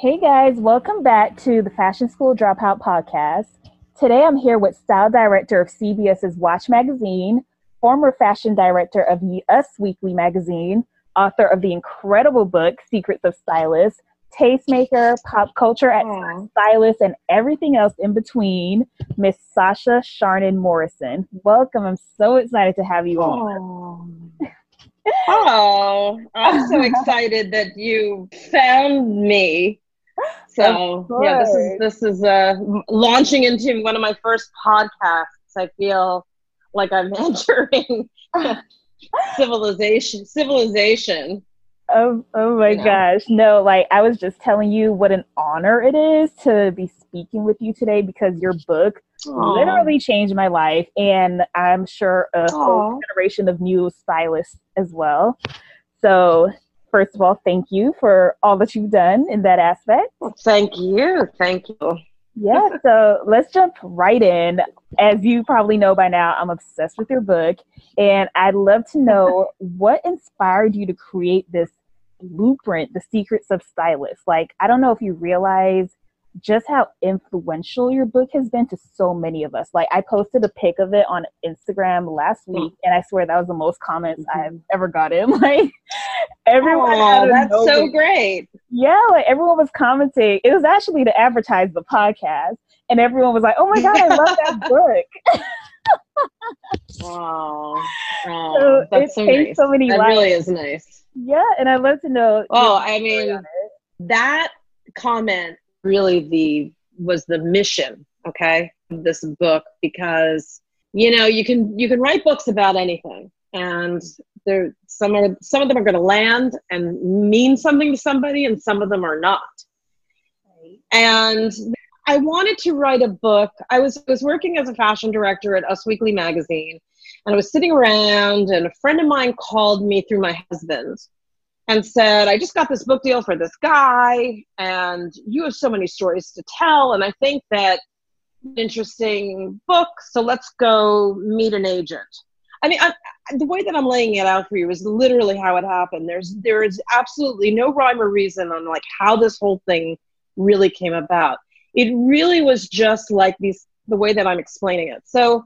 Hey guys, welcome back to the Fashion School Dropout podcast. Today I'm here with style director of CBS's Watch magazine, former fashion director of Us Weekly magazine, author of the incredible book Secrets of Stylist, tastemaker, pop culture at stylist, and everything else in between, Miss Sasha Charnin Morrison. Welcome. I'm so excited to have you on. oh, I'm so excited that you found me. So yeah, this is this is uh, launching into one of my first podcasts. I feel like I'm entering civilization. Civilization. Oh, oh my you know? gosh. No, like I was just telling you what an honor it is to be speaking with you today because your book Aww. literally changed my life and I'm sure a Aww. whole generation of new stylists as well. So first of all, thank you for all that you've done in that aspect. Well, thank you. Thank you. yeah, so let's jump right in. As you probably know by now, I'm obsessed with your book, and I'd love to know what inspired you to create this blueprint, The Secrets of Stylists. Like, I don't know if you realize just how influential your book has been to so many of us. Like I posted a pic of it on Instagram last hmm. week, and I swear that was the most comments mm-hmm. I've ever gotten. Like everyone, oh, that's so great. Yeah, like everyone was commenting. It was actually to advertise the podcast, and everyone was like, "Oh my god, I love that book." wow, oh, so that's so nice. So many that really is nice. Yeah, and I'd love to know. Oh, I mean, that comment really the was the mission okay this book because you know you can you can write books about anything and there some are some of them are going to land and mean something to somebody and some of them are not. And i wanted to write a book. I was was working as a fashion director at us weekly magazine and i was sitting around and a friend of mine called me through my husband and said, I just got this book deal for this guy, and you have so many stories to tell. And I think that interesting book, so let's go meet an agent. I mean, I, the way that I'm laying it out for you is literally how it happened. There's there is absolutely no rhyme or reason on like how this whole thing really came about. It really was just like these the way that I'm explaining it. So,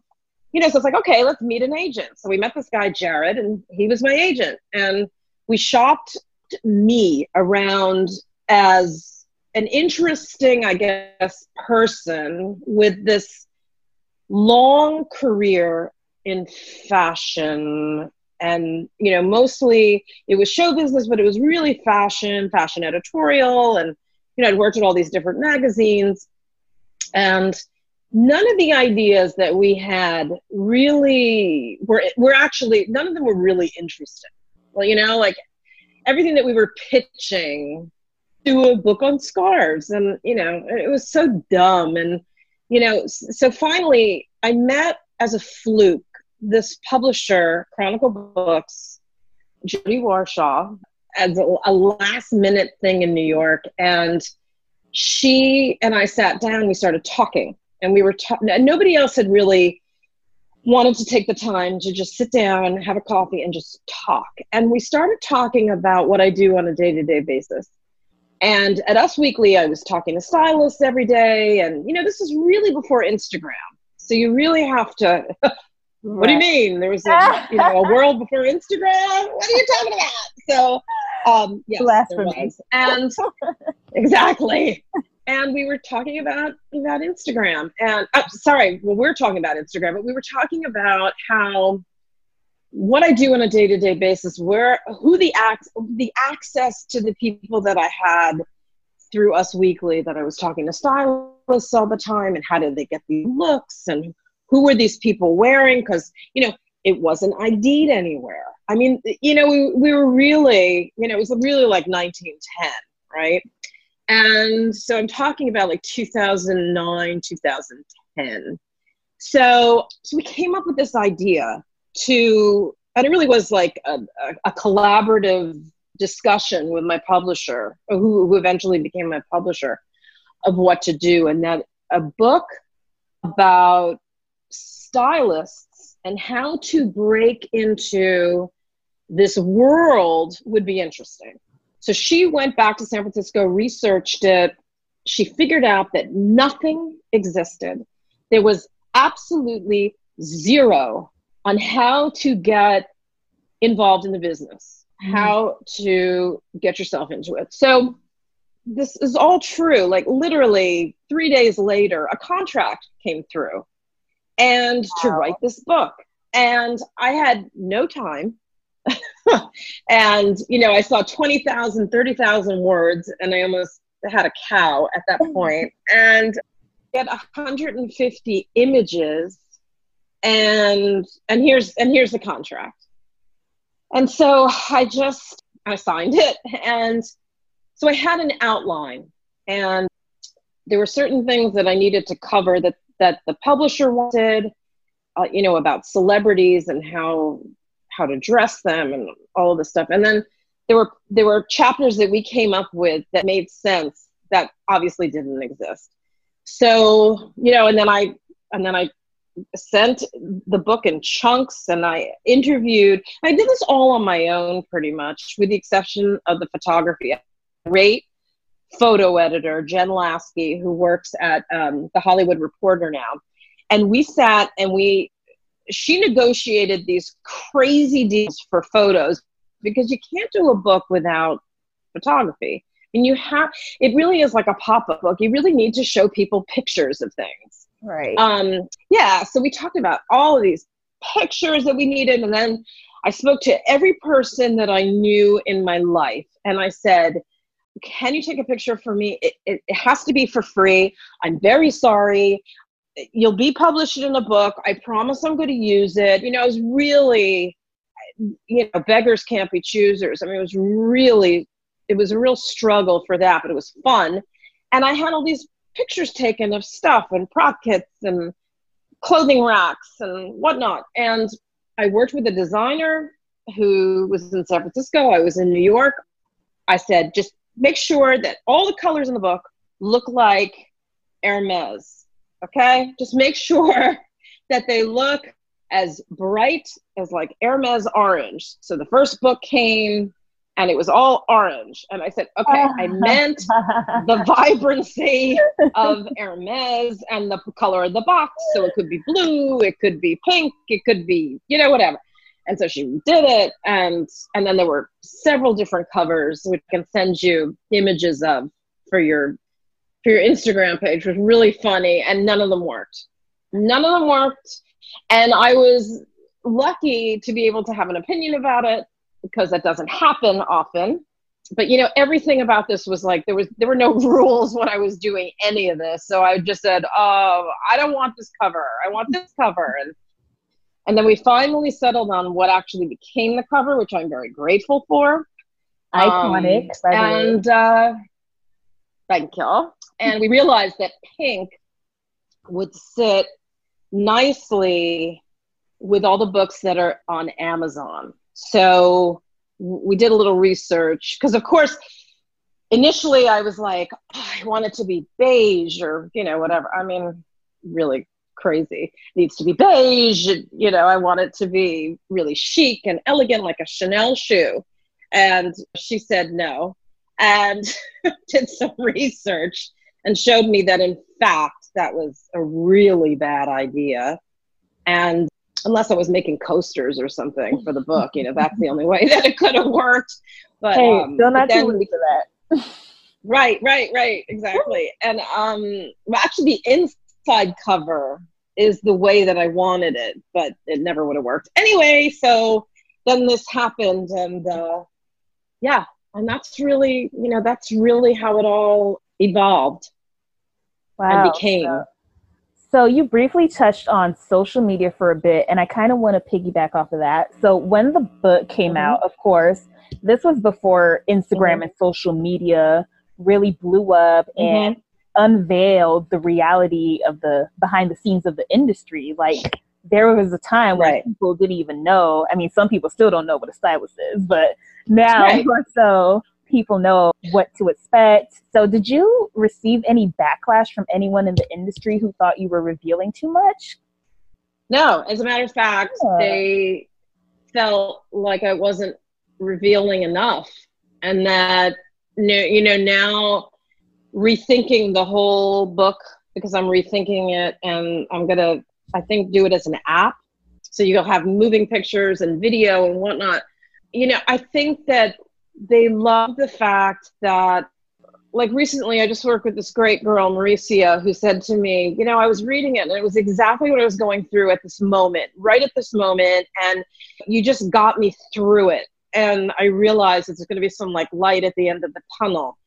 you know, so it's like, okay, let's meet an agent. So we met this guy Jared, and he was my agent, and we shopped me around as an interesting, I guess, person with this long career in fashion. And you know mostly it was show business but it was really fashion fashion editorial. And you know i'd worked at all these different magazines. And none of the ideas that we had really were were actually none of them were really interesting well, you know, like everything that we were pitching to a book on scarves, and you know, it was so dumb. And you know, so finally, I met as a fluke this publisher, Chronicle Books, judy Warshaw, as a, a last minute thing in New York, and she and I sat down. We started talking, and we were talking. Nobody else had really wanted to take the time to just sit down, have a coffee, and just talk. And we started talking about what I do on a day to day basis. And at Us Weekly, I was talking to stylists every day. And, you know, this is really before Instagram. So you really have to. what do you mean? There was a, you know, a world before Instagram? What are you talking about? So, um, yes, was. And exactly and we were talking about about Instagram. And uh, sorry, well, we're talking about Instagram, but we were talking about how what I do on a day to day basis, where who the act the access to the people that I had through Us Weekly that I was talking to stylists all the time, and how did they get these looks, and who were these people wearing? Because you know it wasn't ID'd anywhere. I mean, you know, we, we were really, you know, it was really like 1910, right? And so I'm talking about like 2009, 2010. So, so we came up with this idea to, and it really was like a, a, a collaborative discussion with my publisher, who, who eventually became my publisher, of what to do. And that a book about stylists and how to break into this world would be interesting. So she went back to San Francisco, researched it. She figured out that nothing existed. There was absolutely zero on how to get involved in the business, mm-hmm. how to get yourself into it. So this is all true. Like literally three days later, a contract came through and wow. to write this book. And I had no time. and, you know, I saw 20,000, 30,000 words and I almost had a cow at that point. And get 150 images and and here's and here's the contract and so i just i signed it and so i had an outline and there were certain things that i needed to cover that that the publisher wanted uh, you know about celebrities and how how to dress them and all of this stuff and then there were there were chapters that we came up with that made sense that obviously didn't exist so you know and then i and then i sent the book in chunks and I interviewed. I did this all on my own pretty much, with the exception of the photography. Great photo editor, Jen Lasky, who works at um, the Hollywood Reporter now. And we sat and we, she negotiated these crazy deals for photos because you can't do a book without photography. And you have, it really is like a pop up book. You really need to show people pictures of things Right. Um, yeah, so we talked about all of these pictures that we needed, and then I spoke to every person that I knew in my life, and I said, Can you take a picture for me? It, it, it has to be for free. I'm very sorry. You'll be published in a book. I promise I'm going to use it. You know, it was really, you know, beggars can't be choosers. I mean, it was really, it was a real struggle for that, but it was fun. And I had all these pictures taken of stuff and prop kits and clothing racks and whatnot. And I worked with a designer who was in San Francisco. I was in New York. I said, just make sure that all the colors in the book look like Hermes. Okay? Just make sure that they look as bright as like Hermes orange. So the first book came and it was all orange. And I said, okay, I meant the vibrancy of Hermes and the color of the box. So it could be blue, it could be pink, it could be, you know, whatever. And so she did it. And, and then there were several different covers, which I can send you images of for your, for your Instagram page, was really funny. And none of them worked. None of them worked. And I was lucky to be able to have an opinion about it because that doesn't happen often but you know everything about this was like there was there were no rules when i was doing any of this so i just said oh i don't want this cover i want this cover and and then we finally settled on what actually became the cover which i'm very grateful for iconic um, and uh, thank you and we realized that pink would sit nicely with all the books that are on amazon so we did a little research because, of course, initially I was like, oh, I want it to be beige or, you know, whatever. I mean, really crazy. It needs to be beige. You know, I want it to be really chic and elegant, like a Chanel shoe. And she said no and did some research and showed me that, in fact, that was a really bad idea. And unless I was making coasters or something for the book. You know, that's the only way that it could have worked. But hey, um, still not too late for that. right, right, right, exactly. And um, actually, the inside cover is the way that I wanted it, but it never would have worked anyway. So then this happened, and uh, yeah, and that's really, you know, that's really how it all evolved wow. and became. So- so you briefly touched on social media for a bit, and I kind of want to piggyback off of that. So when the book came mm-hmm. out, of course, this was before Instagram mm-hmm. and social media really blew up mm-hmm. and unveiled the reality of the behind the scenes of the industry. Like there was a time right. people didn't even know. I mean, some people still don't know what a stylist is, but now right. so people know what to expect. So, did you receive any backlash from anyone in the industry who thought you were revealing too much? No, as a matter of fact, yeah. they felt like I wasn't revealing enough. and that you know now rethinking the whole book because I'm rethinking it and I'm gonna I think do it as an app so you'll have moving pictures and video and whatnot. You know, I think that they love the fact that like recently i just worked with this great girl mauricia who said to me you know i was reading it and it was exactly what i was going through at this moment right at this moment and you just got me through it. And i realized it's going to be some like light at the end of the tunnel.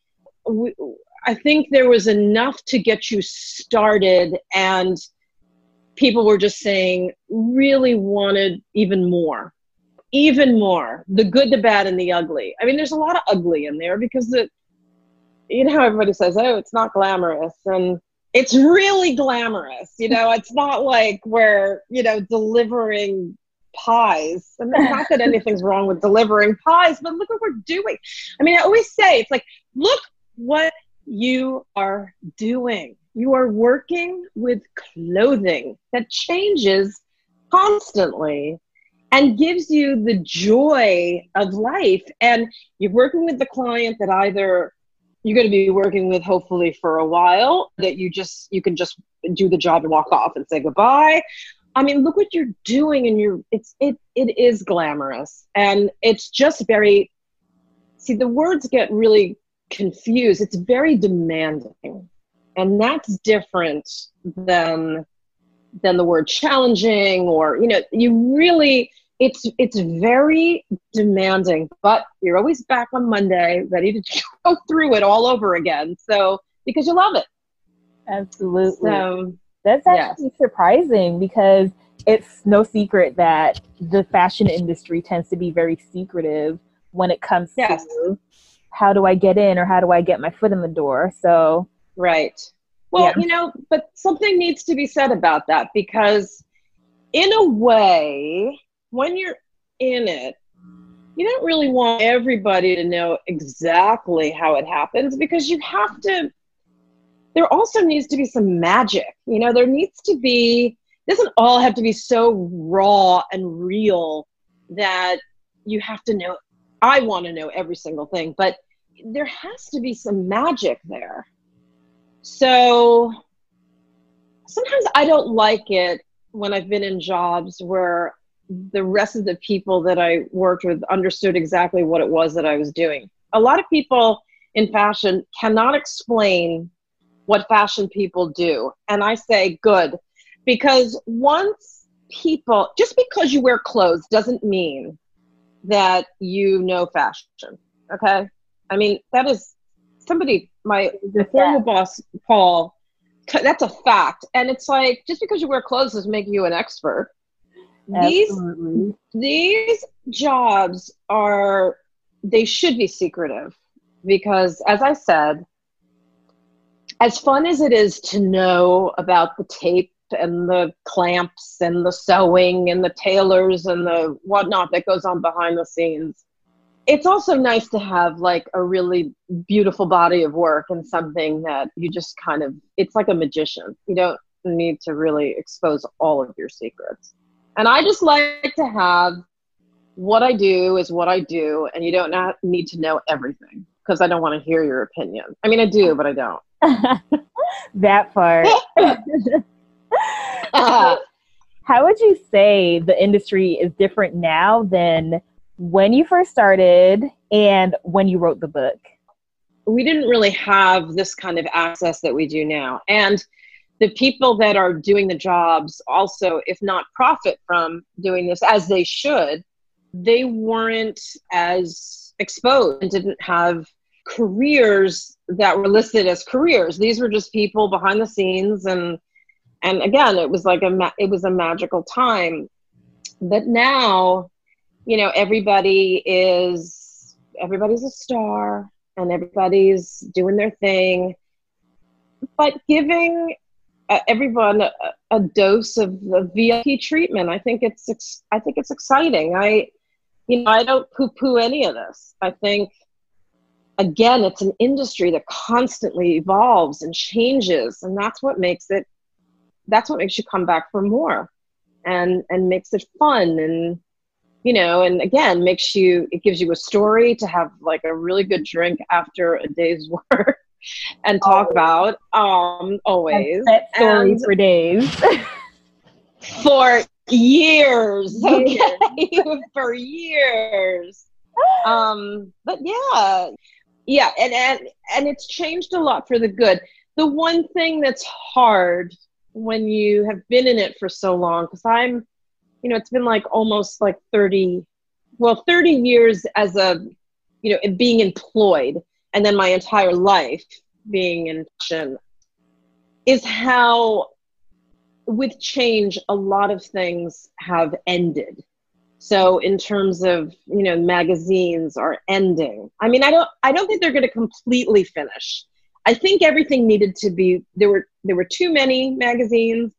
I think there was enough to get you started and people were just saying really wanted even more even more the good the bad and the ugly. I mean there's a lot of ugly in there because the you know everybody says oh it's not glamorous and it's really glamorous you know? It's not like we're you know delivering pies. And not that anything's wrong with delivering pies but look what we're doing. I mean i always say it's like look what you are doing. You are working with clothing that changes constantly and gives you the joy of life. And you're working with the client that either you're going to be working with hopefully for a while that you just you can just do the job and walk off and say goodbye. I mean look what you're doing and you're it's it it is glamorous. And it's just very see the words get really confused. It's very demanding. And that's different than than the word challenging or you know you really it's it's very demanding but you're always back on monday ready to go through it all over again so because you love it absolutely so, that's actually yes. surprising because it's no secret that the fashion industry tends to be very secretive when it comes yes. to how do i get in or how do i get my foot in the door so right well yeah. you know but something needs to be said about that because in a way when you're in it, you don't really want everybody to know exactly how it happens because you have to there also needs to be some magic. You know there needs to be doesn't all have to be so raw and real that you have to know i want to know every single thing but there has to be some magic there. So sometimes i don't like it when i've been in jobs where the rest of the people that I worked with understood exactly what it was that I was doing. A lot of people in fashion cannot explain what fashion people do. And I say, good. Because once people, just because you wear clothes doesn't mean that you know fashion. Okay. I mean, that is somebody, my the former boss, Paul, that's a fact. And it's like, just because you wear clothes doesn't make you an expert these these jobs are they should be secretive because as i said as fun as it is to know about the tape and the clamps and the sewing and the tailors and the whatnot that goes on behind the scenes it's also nice to have like a really beautiful body of work and something that you just kind of it's like a magician. You don't need to really expose all of your secrets and I just like to have what I do is what I do, and you don't not need to know everything because I don't want to hear your opinion. I mean, I do, but I don't. that part. uh, How would you say the industry is different now than when you first started and when you wrote the book? We didn't really have this kind of access that we do now. And the people that are doing the jobs also, if not profit from doing this as they should, they weren't as exposed and didn't have careers that were listed as careers. These were just people behind the scenes and and again, it was like a ma- it was a magical time. But now, you know, everybody is everybody's a star and everybody's doing their thing. But giving uh, everyone a, a, dose of the VIP treatment. I think it's I think it's exciting. I you know I don't poo poo any of this. I think again it's an industry that constantly evolves and changes, and that's what makes it that's what makes you come back for more, and and makes it fun and you know, and again, makes you, it gives you a story to have like a really good drink after a day's work and talk about, um, always. That story and for days. for years, okay? for years. Um, but yeah, yeah, and, and, and it's changed a lot for the good. The one thing that's hard when you have been in it for so long, because I'm, you know, it's been like almost like 30, well, 30 years as a, you know, being employed, and then my entire life being in fashion, is how with change, a lot of things have ended. So in terms of you know magazines are ending. I mean, I don't I don't think they're going to completely finish. I think everything needed to be there were there were too many magazines.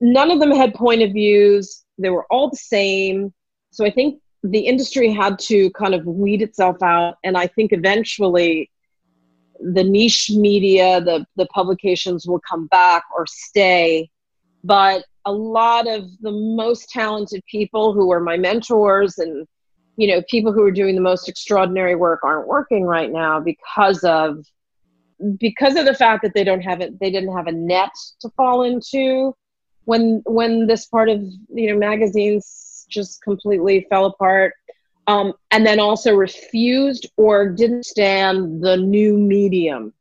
None of them had point of views they were all the same. So I think the industry had to kind of weed itself out. And I think eventually the niche media, the, the publications will come back or stay. But a lot of the most talented people who are my mentors and you know people who are doing the most extraordinary work aren't working right now because of because of the fact that they don't have it they didn't have a net to fall into when when this part of you know magazines just completely fell apart um, and then also refused or didn't stand the new medium.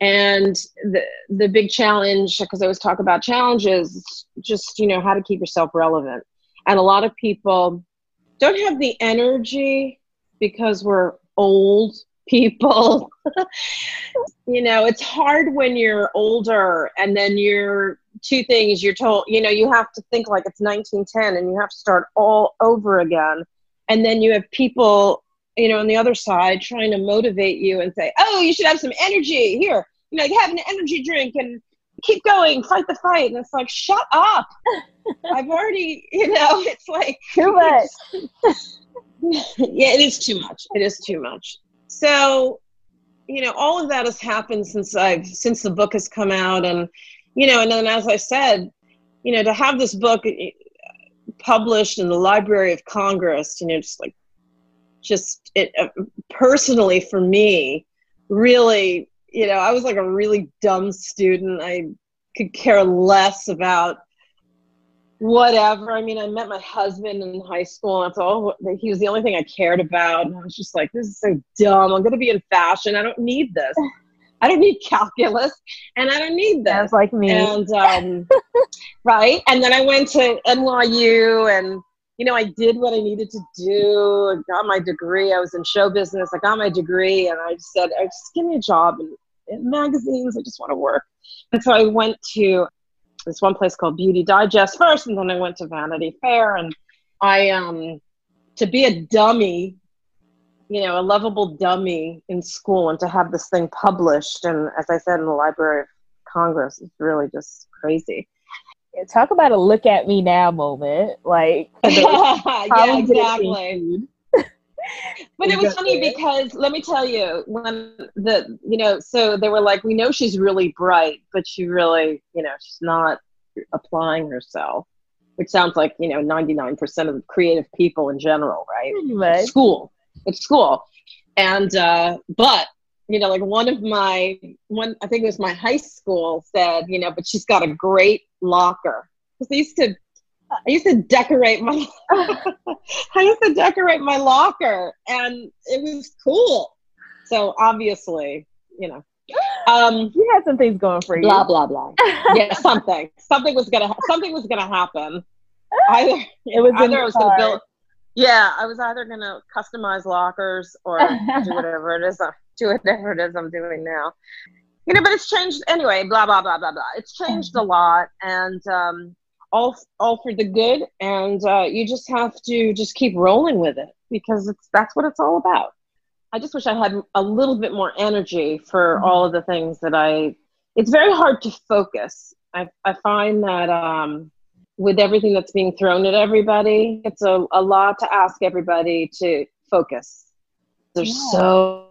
And the the big challenge because i always talk about challenges just you know how to keep yourself relevant. And a lot of people don't have the energy because we're old people. You know it's hard when you're older and then you're two things you're told you know you have to think like it's 1910 and you have to start all over again and then you have people you know on the other side trying to motivate you and say oh you should have some energy. Here you know like have an energy drink and keep going fight the fight. And it's like shut up. I've already you know it's like too much. Yeah it is too much. It is too much. So you know all of that has happened since i've since the book has come out. And you know, and then as I said, you know, to have this book published in the Library of Congress, you know, just like, just it uh, personally for me, really, you know, I was like a really dumb student. I could care less about whatever. I mean, I met my husband in high school, and that's all. He was the only thing I cared about. And I was just like, this is so dumb. I'm going to be in fashion. I don't need this. I don't need calculus and I don't need this. Sounds like me. And um, right. And then I went to NYU and you know, I did what I needed to do. I got my degree. I was in show business. I got my degree and I just said, oh, just give me a job in, in magazines. I just want to work. And so I went to this one place called Beauty Digest first, and then I went to Vanity Fair. And I, um, to be a dummy you know, a lovable dummy in school and to have this thing published and as I said in the Library of Congress is really just crazy. Yeah, talk about a look at me now moment. Like yeah, exactly. but it was funny because let me tell you, when the you know, so they were like, We know she's really bright, but she really, you know, she's not applying herself. Which sounds like, you know, ninety nine percent of creative people in general, right? right. School at school. And, uh, but, you know, like one of my, one, I think it was my high school said, you know, but she's got a great locker. Because I used to, I used to decorate my, I used to decorate my locker and it was cool. So obviously, you know, um, you had some things going for you. Blah blah blah. yeah, something. Something was gonna. Something was gonna happen. Either it was either I was gonna build. Yeah, I was either gonna customize lockers or do whatever it is. Uh, do whatever it is I'm doing now. You know, but it's changed anyway. Blah blah blah blah blah. It's changed a lot, and um, all all for the good. And uh, you just have to just keep rolling with it because it's that's what it's all about. I just wish I had a little bit more energy for mm-hmm. all of the things that I. It's very hard to focus. I I find that um, with everything that's being thrown at everybody, it's a, a lot to ask everybody to focus. There's yeah. so,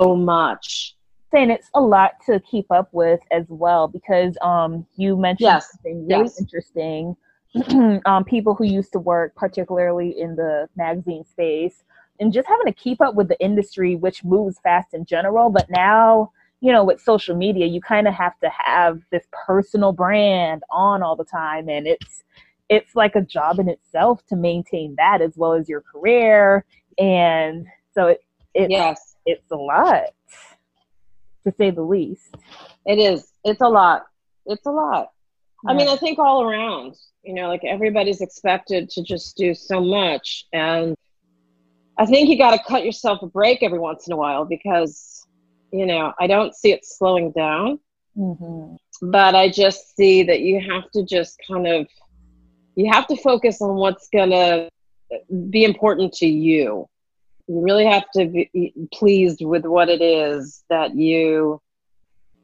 so much. And it's a lot to keep up with as well because um, you mentioned yes. something really yes. interesting um, people who used to work, particularly in the magazine space, and just having to keep up with the industry, which moves fast in general. But now, you know, with social media, you kind of have to have this personal brand on all the time, and it's it's like a job in itself to maintain that as well as your career. And so it, it yes, it's a lot to say the least. It is. It's a lot. It's a lot. Yeah. I mean, I think all around, you know, like everybody's expected to just do so much. And I think you got to cut yourself a break every once in a while because, you know, I don't see it slowing down. Mm-hmm. But I just see that you have to just kind of, you have to focus on what's going to be important to you. You really have to be pleased with what it is that you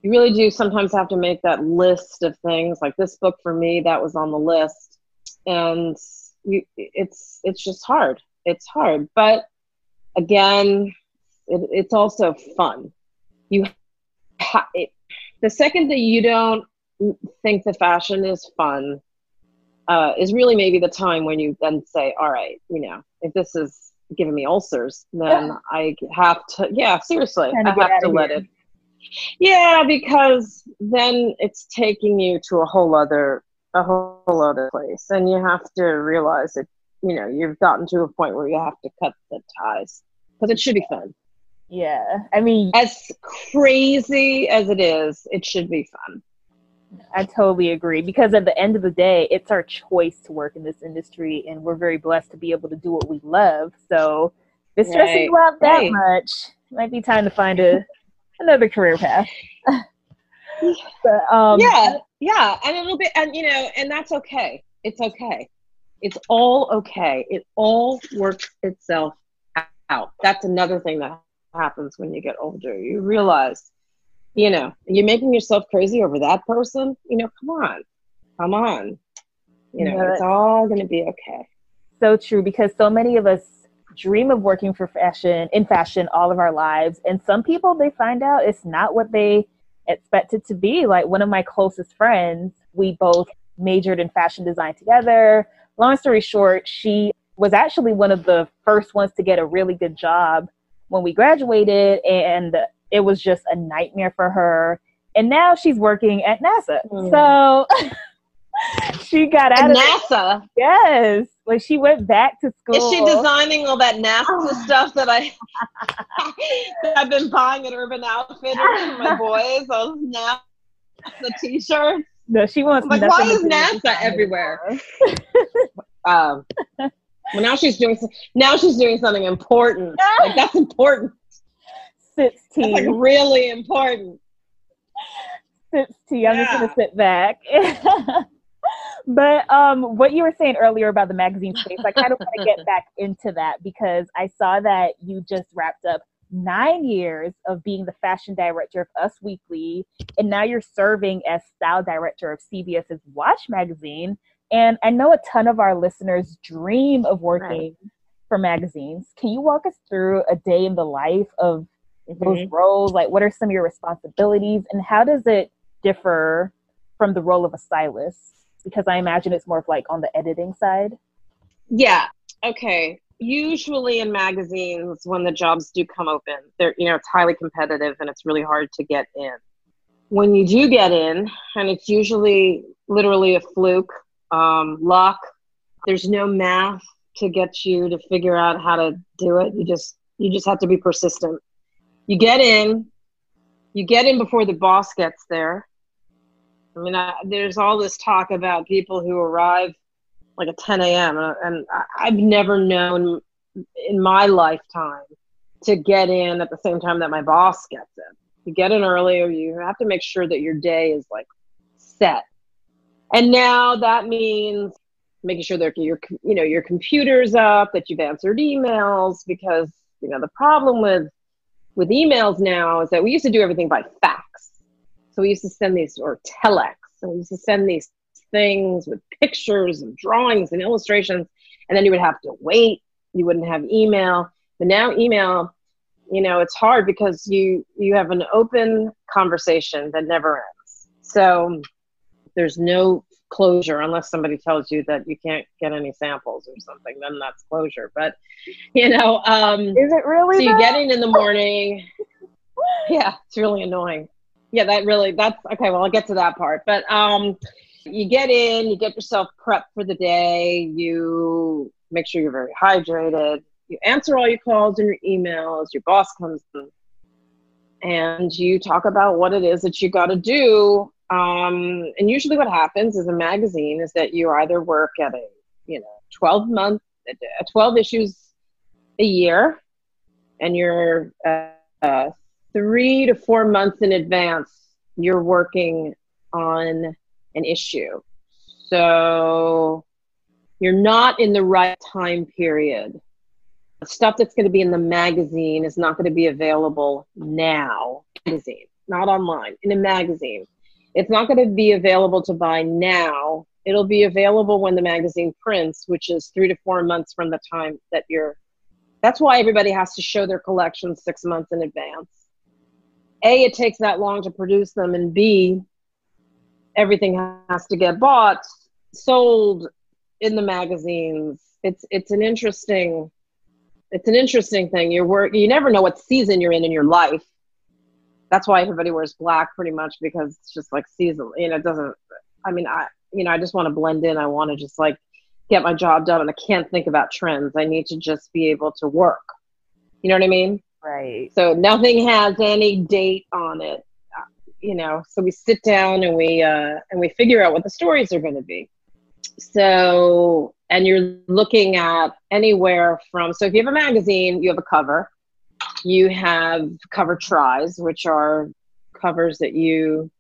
you really do sometimes have to make that list of things. Like this book for me that was on the list. And you it's it's just hard. It's hard. But again it, it's also fun you ha- it, the second that you don't think the fashion is fun uh, is really maybe the time when you then say all right you know if this is giving me ulcers, then yeah. I have to, yeah, seriously, I have to let it. Yeah, because then it's taking you to a whole other, a whole other place, and you have to realize that you know you've gotten to a point where you have to cut the ties because it should be fun. Yeah, I mean, as crazy as it is, it should be fun. I totally agree because at the end of the day, it's our choice to work in this industry, and we're very blessed to be able to do what we love. So, if it's stressing right. you out that right. much, it might be time to find a another career path. but, um, yeah, yeah, and a little bit, and you know, and that's okay. It's okay. It's all okay. It all works itself out. That's another thing that happens when you get older. You realize you know, you're making yourself crazy over that person, you know, come on, come on. You know, it's all going to be okay. So true because so many of us dream of working for fashion in fashion all of our lives and some people they find out it's not what they expected to be like one of my closest friends we both majored in fashion design together long story short she was actually one of the first ones to get a really good job when we graduated and it was just a nightmare for her. And now she's working at NASA. Mm. So she got out at of NASA. It. Yes. Like she went back to school. Is she designing all that NASA stuff that I that I've been buying at Urban Outfitters for my boys? Those NASA t-shirts. No, she wants. Like, why is NASA everywhere? um, well, now she's doing. Now she's doing something important. Like that's important tea. That's like really important. Tea. I'm yeah. just gonna sit back. but um, what you were saying earlier about the magazine space, I kind of want to get back into that because I saw that you just wrapped up nine years of being the fashion director of Us Weekly, and now you're serving as style director of CBS's Watch magazine. And I know a ton of our listeners dream of working right. for magazines. Can you walk us through a day in the life of mm-hmm. those roles? Like, what are some of your responsibilities, and how does it differ from the role of a stylist? Because I imagine it's more of like on the editing side. Yeah. Okay. Usually in magazines, when the jobs do come open, they're you know it's highly competitive and it's really hard to get in. When you do get in, and it's usually literally a fluke, um, luck. There's no math to get you to figure out how to do it. You just you just have to be persistent you get in, you get in before the boss gets there. I mean, I, there's all this talk about people who arrive like at 10 a.m. Uh, and I've never known in my lifetime to get in at the same time that my boss gets in. You get in earlier, you have to make sure that your day is like set. And now that means making sure that your you know your computer's up, that you've answered emails because you know the problem with with emails now is that we used to do everything by fax. So we used to send these, or telex, and we used to send these things with pictures and drawings and illustrations, and then you would have to wait. You wouldn't have email. But now email, you know, it's hard because you you have an open conversation that never ends. So there's no closure unless somebody tells you that you can't get any samples or something then that's closure. But you know um is it really so you get in in the morning. Yeah it's really annoying. Yeah that really that's okay well i'll get to that part. But um you get in you get yourself prepped for the day you make sure you're very hydrated you answer all your calls and your emails your boss comes in and you talk about what it is that you got to do um, and usually what happens is a magazine is that you either work at a you know 12 month 12 issues a year and you're uh, uh, three to four months in advance you're working on an issue. So you're not in the right time period. The stuff that's going to be in the magazine is not going to be available now. Magazine not online in a magazine it's not going to be available to buy now. It'll be available when the magazine prints, which is three to four months from the time that you're. That's why everybody has to show their collections six months in advance. A, it takes that long to produce them, and B, everything has to get bought, sold in the magazines. It's it's an interesting it's an interesting thing. You're work you never know what season you're in in your life that's why everybody wears black pretty much because it's just like seasonal. You know, it doesn't. I mean, I you know, I just want to blend in. I want to just like get my job done, and I can't think about trends. I need to just be able to work. You know what I mean? Right. So nothing has any date on it. You know, so we sit down and we uh, and we figure out what the stories are going to be. So, and you're looking at anywhere from so if you have a magazine, you have a cover you have cover tries, which are covers that you,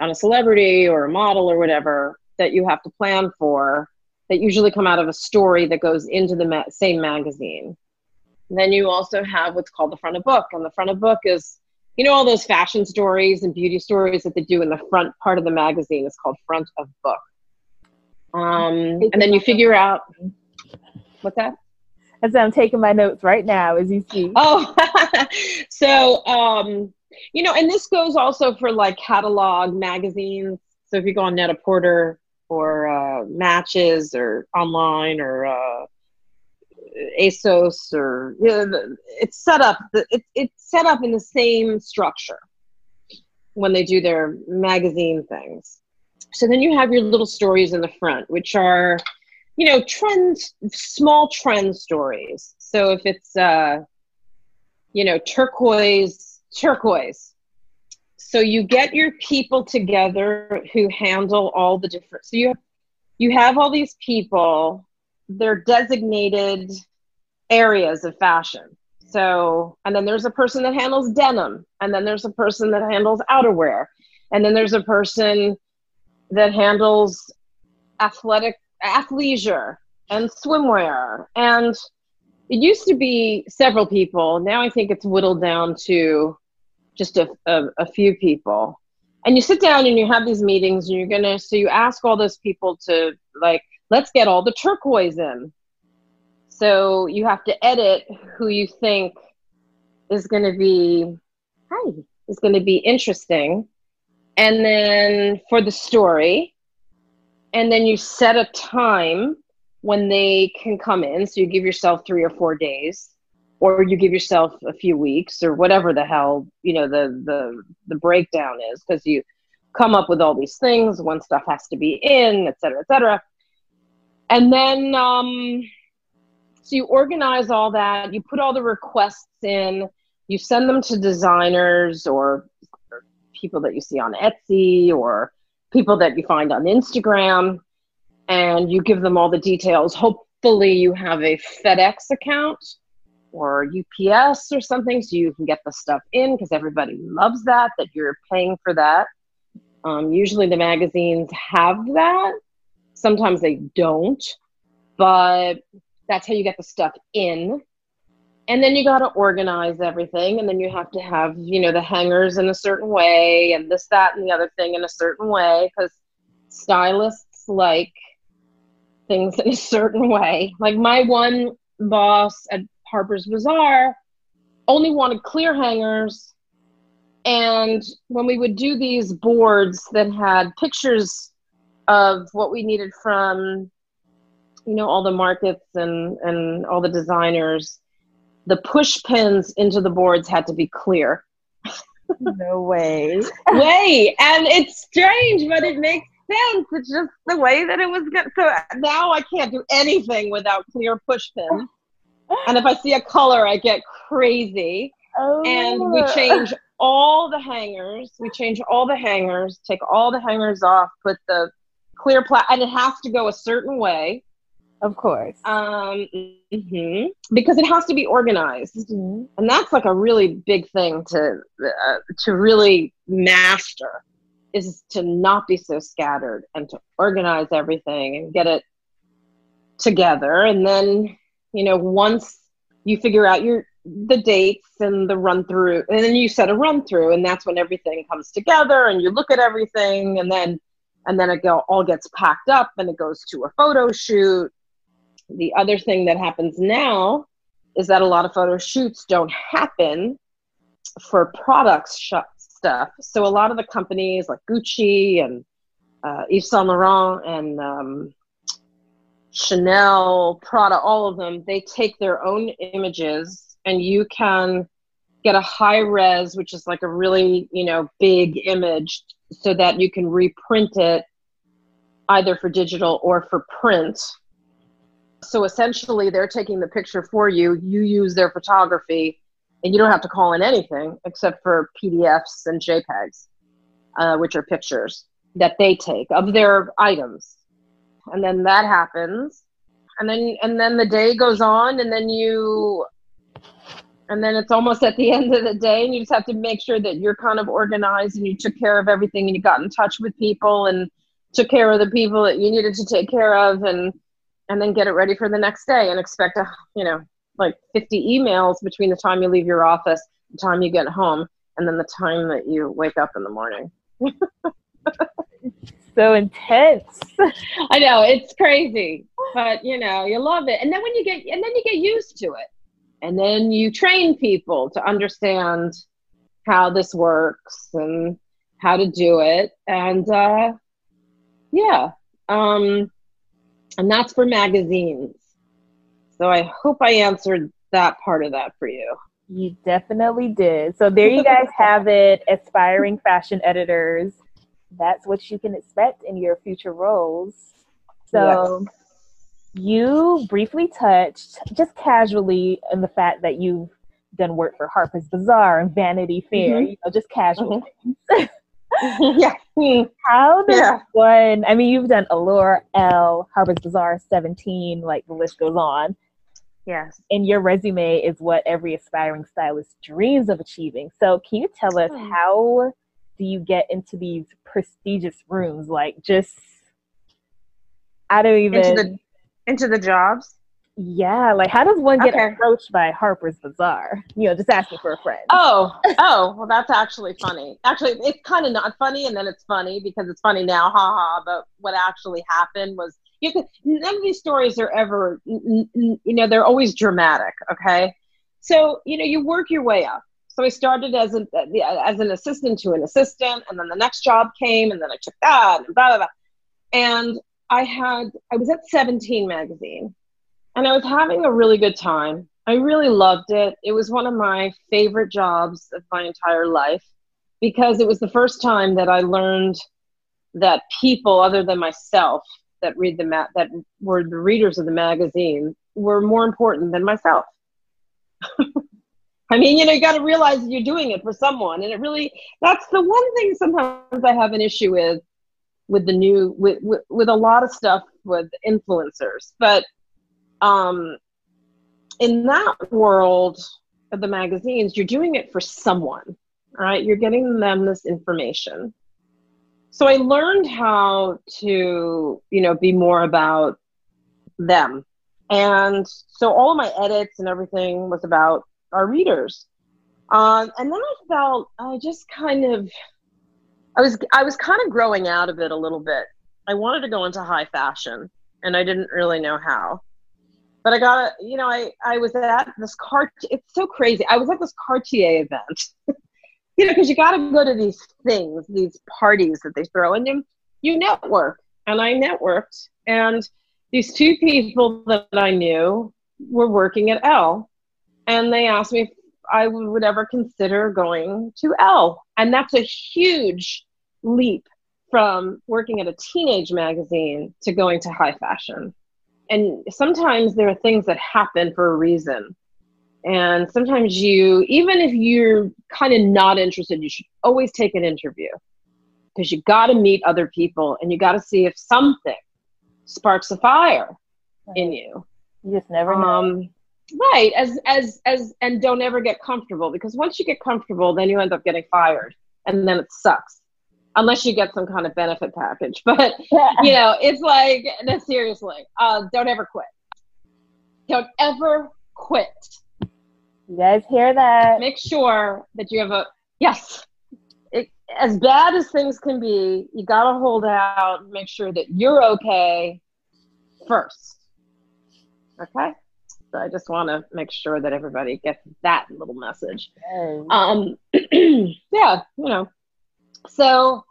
on a celebrity or a model or whatever, that you have to plan for that usually come out of a story that goes into the ma- same magazine. And then you also have what's called the front of book. And the front of book is, you know, all those fashion stories and beauty stories that they do in the front part of the magazine is called front of book. Um, and then you figure out what's that? As I'm taking my notes right now, as you see. Oh, so um, you know, and this goes also for like catalog magazines. So if you go on Net-a-Porter or uh, Matches or online or uh, ASOS or you know, it's set up. It, it's set up in the same structure when they do their magazine things. So then you have your little stories in the front, which are you know, trends, small trend stories. So if it's, uh, you know, turquoise, turquoise. So you get your people together who handle all the different. So you you have all these people. They're designated areas of fashion. So, and then there's a person that handles denim, and then there's a person that handles outerwear, and then there's a person that handles athletic athleisure and swimwear. And it used to be several people. Now i think it's whittled down to just a, a, a, few people. And you sit down and you have these meetings and you're gonna so you ask all those people to like let's get all the turquoise in. So you have to edit who you think is going to be hi is going to be interesting. And then for the story and then you set a time when they can come in. So you give yourself three or four days, or you give yourself a few weeks, or whatever the hell you know the the the breakdown is, because you come up with all these things when stuff has to be in, et cetera, et cetera. And then um, so you organize all that. You put all the requests in. You send them to designers or, or people that you see on Etsy or people that you find on Instagram and you give them all the details. Hopefully, you have a FedEx account or UPS or something so you can get the stuff in because everybody loves that, that you're paying for that. Um, usually, the magazines have that. Sometimes they don't, but that's how you get the stuff in and then you got to organize everything and then you have to have you know the hangers in a certain way and this that and the other thing in a certain way because stylists like things in a certain way. Like my one boss at harper's bazaar only wanted clear hangers and when we would do these boards that had pictures of what we needed from you know all the markets and and all the designers the push pins into the boards had to be clear. No way. Way. And it's strange but it makes sense. It's just the way that it was good so now i can't do anything without clear push pins. And if i see a color i get crazy. Oh. and we change all the hangers. We change all the hangers take all the hangers off put the clear plat and it has to go a certain way of course. Um, mm-hmm. Because it has to be organized, mm-hmm. and that's like a really big thing to uh, to really master is to not be so scattered and to organize everything and get it together. And then, you know, once you figure out your the dates and the run through, and then you set a run through, and that's when everything comes together, and you look at everything, and then and then it all gets packed up and it goes to a photo shoot the other thing that happens now is that a lot of photo shoots don't happen for products sh- stuff. So a lot of the companies like Gucci and uh, Yves Saint Laurent and um, Chanel, Prada, all of them, they take their own images and you can get a high res, which is like a really, you know, big image so that you can reprint it either for digital or for print so essentially, they're taking the picture for you. You use their photography, and you don't have to call in anything except for PDFs and JPEGs, uh, which are pictures that they take of their items. And then that happens, and then and then the day goes on, and then you, and then it's almost at the end of the day, and you just have to make sure that you're kind of organized and you took care of everything, and you got in touch with people and took care of the people that you needed to take care of, and and then get it ready for the next day and expect a you know like 50 emails between the time you leave your office the time you get home and then the time that you wake up in the morning. So intense. I know it's crazy but you know you love it. And then when you get and then you get used to it. And then you train people to understand how this works and how to do it. And uh yeah um and that's for magazines. So I hope I answered that part of that for you. You definitely did. So there you guys have it, aspiring fashion editors. That's what you can expect in your future roles. So yes. you briefly touched just casually on the fact that you've done work for Harper's Bazaar and Vanity Fair, mm-hmm. you know, just casual mm-hmm. yeah. How does yeah. one, I mean, you've done Allure, Elle, Harper's Bazaar, 17, like the list goes on. Yes. And your resume is what every aspiring stylist dreams of achieving. So, can you tell us hmm. how do you get into these prestigious rooms? Like, just, I don't even. Into the, into the jobs? Yeah, like how does one get okay. approached by Harper's Bazaar? You know, just asking for a friend. Oh, oh, well, that's actually funny. Actually, it's kind of not funny, and then it's funny because it's funny now, haha. But what actually happened was, you can, none of these stories are ever, you know, they're always dramatic. Okay, so you know, you work your way up. So I started as an uh, uh, as an assistant to an assistant, and then the next job came, and then I took that, and blah blah blah. And I had I was at 17 magazine and I was having a really good time. I really loved it. It was one of my favorite jobs of my entire life because it was the first time that I learned that people other than myself that read the ma- that were the readers of the magazine were more important than myself. I mean, you know, you got to realize you're doing it for someone, and it really that's the one thing sometimes I have an issue with with the new with with, with a lot of stuff with influencers, but um, in that world of the magazines, you're doing it for someone, right? You're getting them this information. So I learned how to, you know, be more about them. And so all of my edits and everything was about our readers. Um, and then I felt I just kind of, I was, I was kind of growing out of it a little bit. I wanted to go into high fashion, and I didn't really know how but I got you know, I, I was at this cart. It's so crazy. I was at this Cartier event, you know, because you got to go to these things, these parties that they throw, and you, you network. and I networked. And these two people that I knew were working at Elle, And they asked me if I would ever consider going to Elle, And that's a huge leap from working at a teenage magazine to going to high fashion. And sometimes there are things that happen for a reason. And sometimes you, even if you're kind of not interested, you should always take an interview because you got to meet other people and you got to see if something sparks a fire in you. You just never know. Um, right. As, as, as, and don't ever get comfortable because once you get comfortable, then you end up getting fired and then it sucks unless you get some kind of benefit package. But you know, it's like no, seriously, uh, don't ever quit. Don't ever quit. You guys hear that? Make sure that you have a yes. It, as bad as things can be, you gotta hold out. Make sure that you're okay first. Okay. So I just want to make sure that everybody gets that little message. Um, yeah, you know, so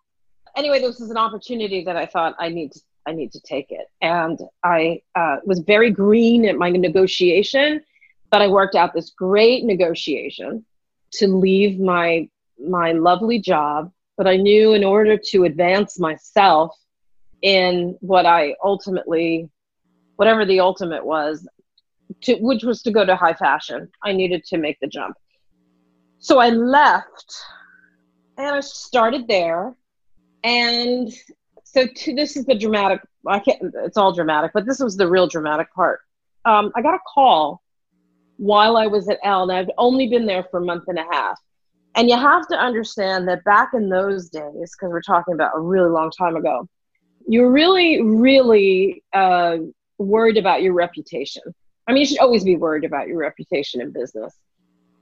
anyway, this was an opportunity that I thought I need to I need to take it, and I uh, was very green at my negotiation, but I worked out this great negotiation to leave my my lovely job. But I knew in order to advance myself in what I ultimately, whatever the ultimate was, to, which was to go to high fashion, I needed to make the jump. So I left and I started there. And so to, this is the dramatic. I can't. It's all dramatic, but this was the real dramatic part. Um, I got a call while I was at Elle, and I've only been there for a month and a half. And you have to understand that back in those days, because we're talking about a really long time ago, you're really, really uh, worried about your reputation. I mean, you should always be worried about your reputation in business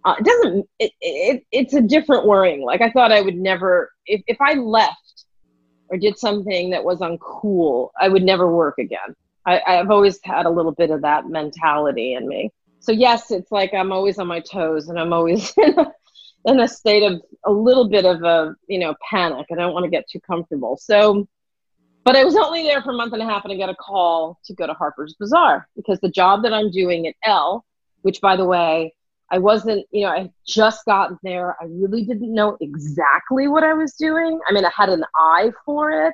uh, it doesn't it, it, it's a different worrying. Like i thought i would never if, if i left or did something that was uncool i would never work again. I, i've always had a little bit of that mentality in me. So yes it's like i'm always on my toes and i'm always in a, in a state of a little bit of a you know panic. I don't want to get too comfortable. So but I was only there for a month and a half and I got a call to go to Harper's Bazaar because the job that I'm doing at Elle, which by the way, I wasn't, you know, I just gotten there. I really didn't know exactly what I was doing. I mean, I had an eye for it,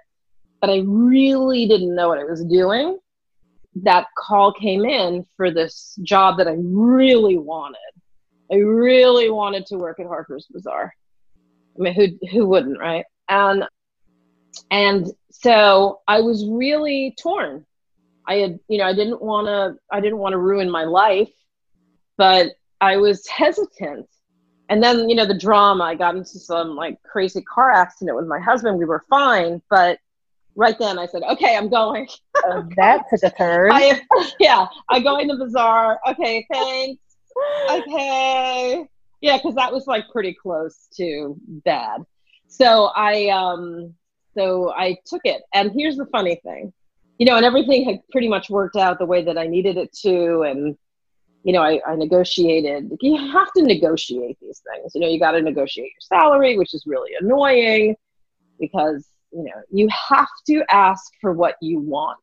but I really didn't know what I was doing. That call came in for this job that I really wanted. I really wanted to work at Harper's Bazaar. I mean, who who wouldn't, right? And and so I was really torn. I had, you know, I didn't want to, I didn't want to ruin my life, but I was hesitant. And then, you know, the drama, I got into some like crazy car accident with my husband. We were fine, but right then I said, okay, I'm going. Oh, that took a turn. I, yeah, I go in the bazaar. Okay, thanks. Okay. Yeah, because that was like pretty close to bad. So I, um, so I took it. And here's the funny thing, you know, and everything had pretty much worked out the way that I needed it to. And you know, I, I negotiated. You have to negotiate these things. You know, you got to negotiate your salary, which is really annoying because, you know, you have to ask for what you want.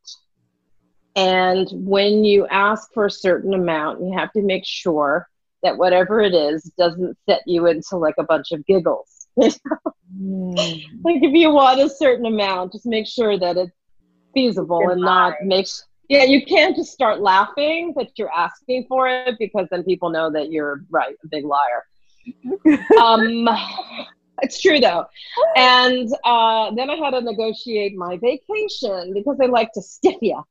And when you ask for a certain amount, you have to make sure that whatever it is doesn't set you into like a bunch of giggles. mm. Like if you want a certain amount, just make sure that it's feasible and not makes yeah, you can't just start laughing that you're asking for it because then people know that you're right, a big liar. um, it's true though. And uh, then I had to negotiate my vacation because I like to stiff you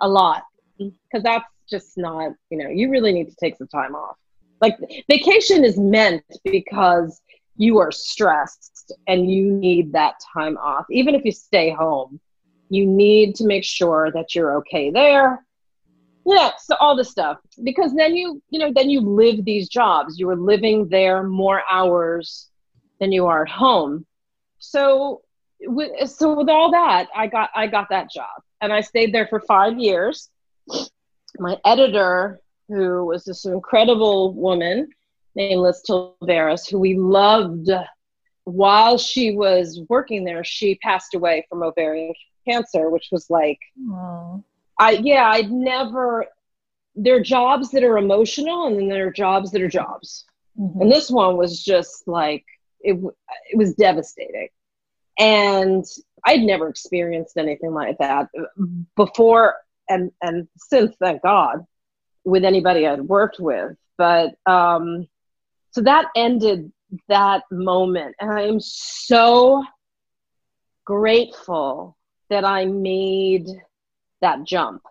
a lot because that's just not, you know, you really need to take some time off. Like vacation is meant because you are stressed and you need that time off, even if you stay home you need to make sure that you're okay there. Yeah so all this stuff. Because then you you know then you live these jobs. You are living there more hours than you are at home. So with so with all that i got i got that job. And i stayed there for five years. My editor who was this incredible woman named liz Tilberis, who we loved while she was working there she passed away from ovarian cancer, which was like, I yeah, I'd never. There are jobs that are emotional, and then there are jobs that are jobs. Mm-hmm. And this one was just like it. It was devastating, and I'd never experienced anything like that before, and and since, thank God, with anybody I'd worked with. But um, so that ended that moment, and I am so grateful that I made that jump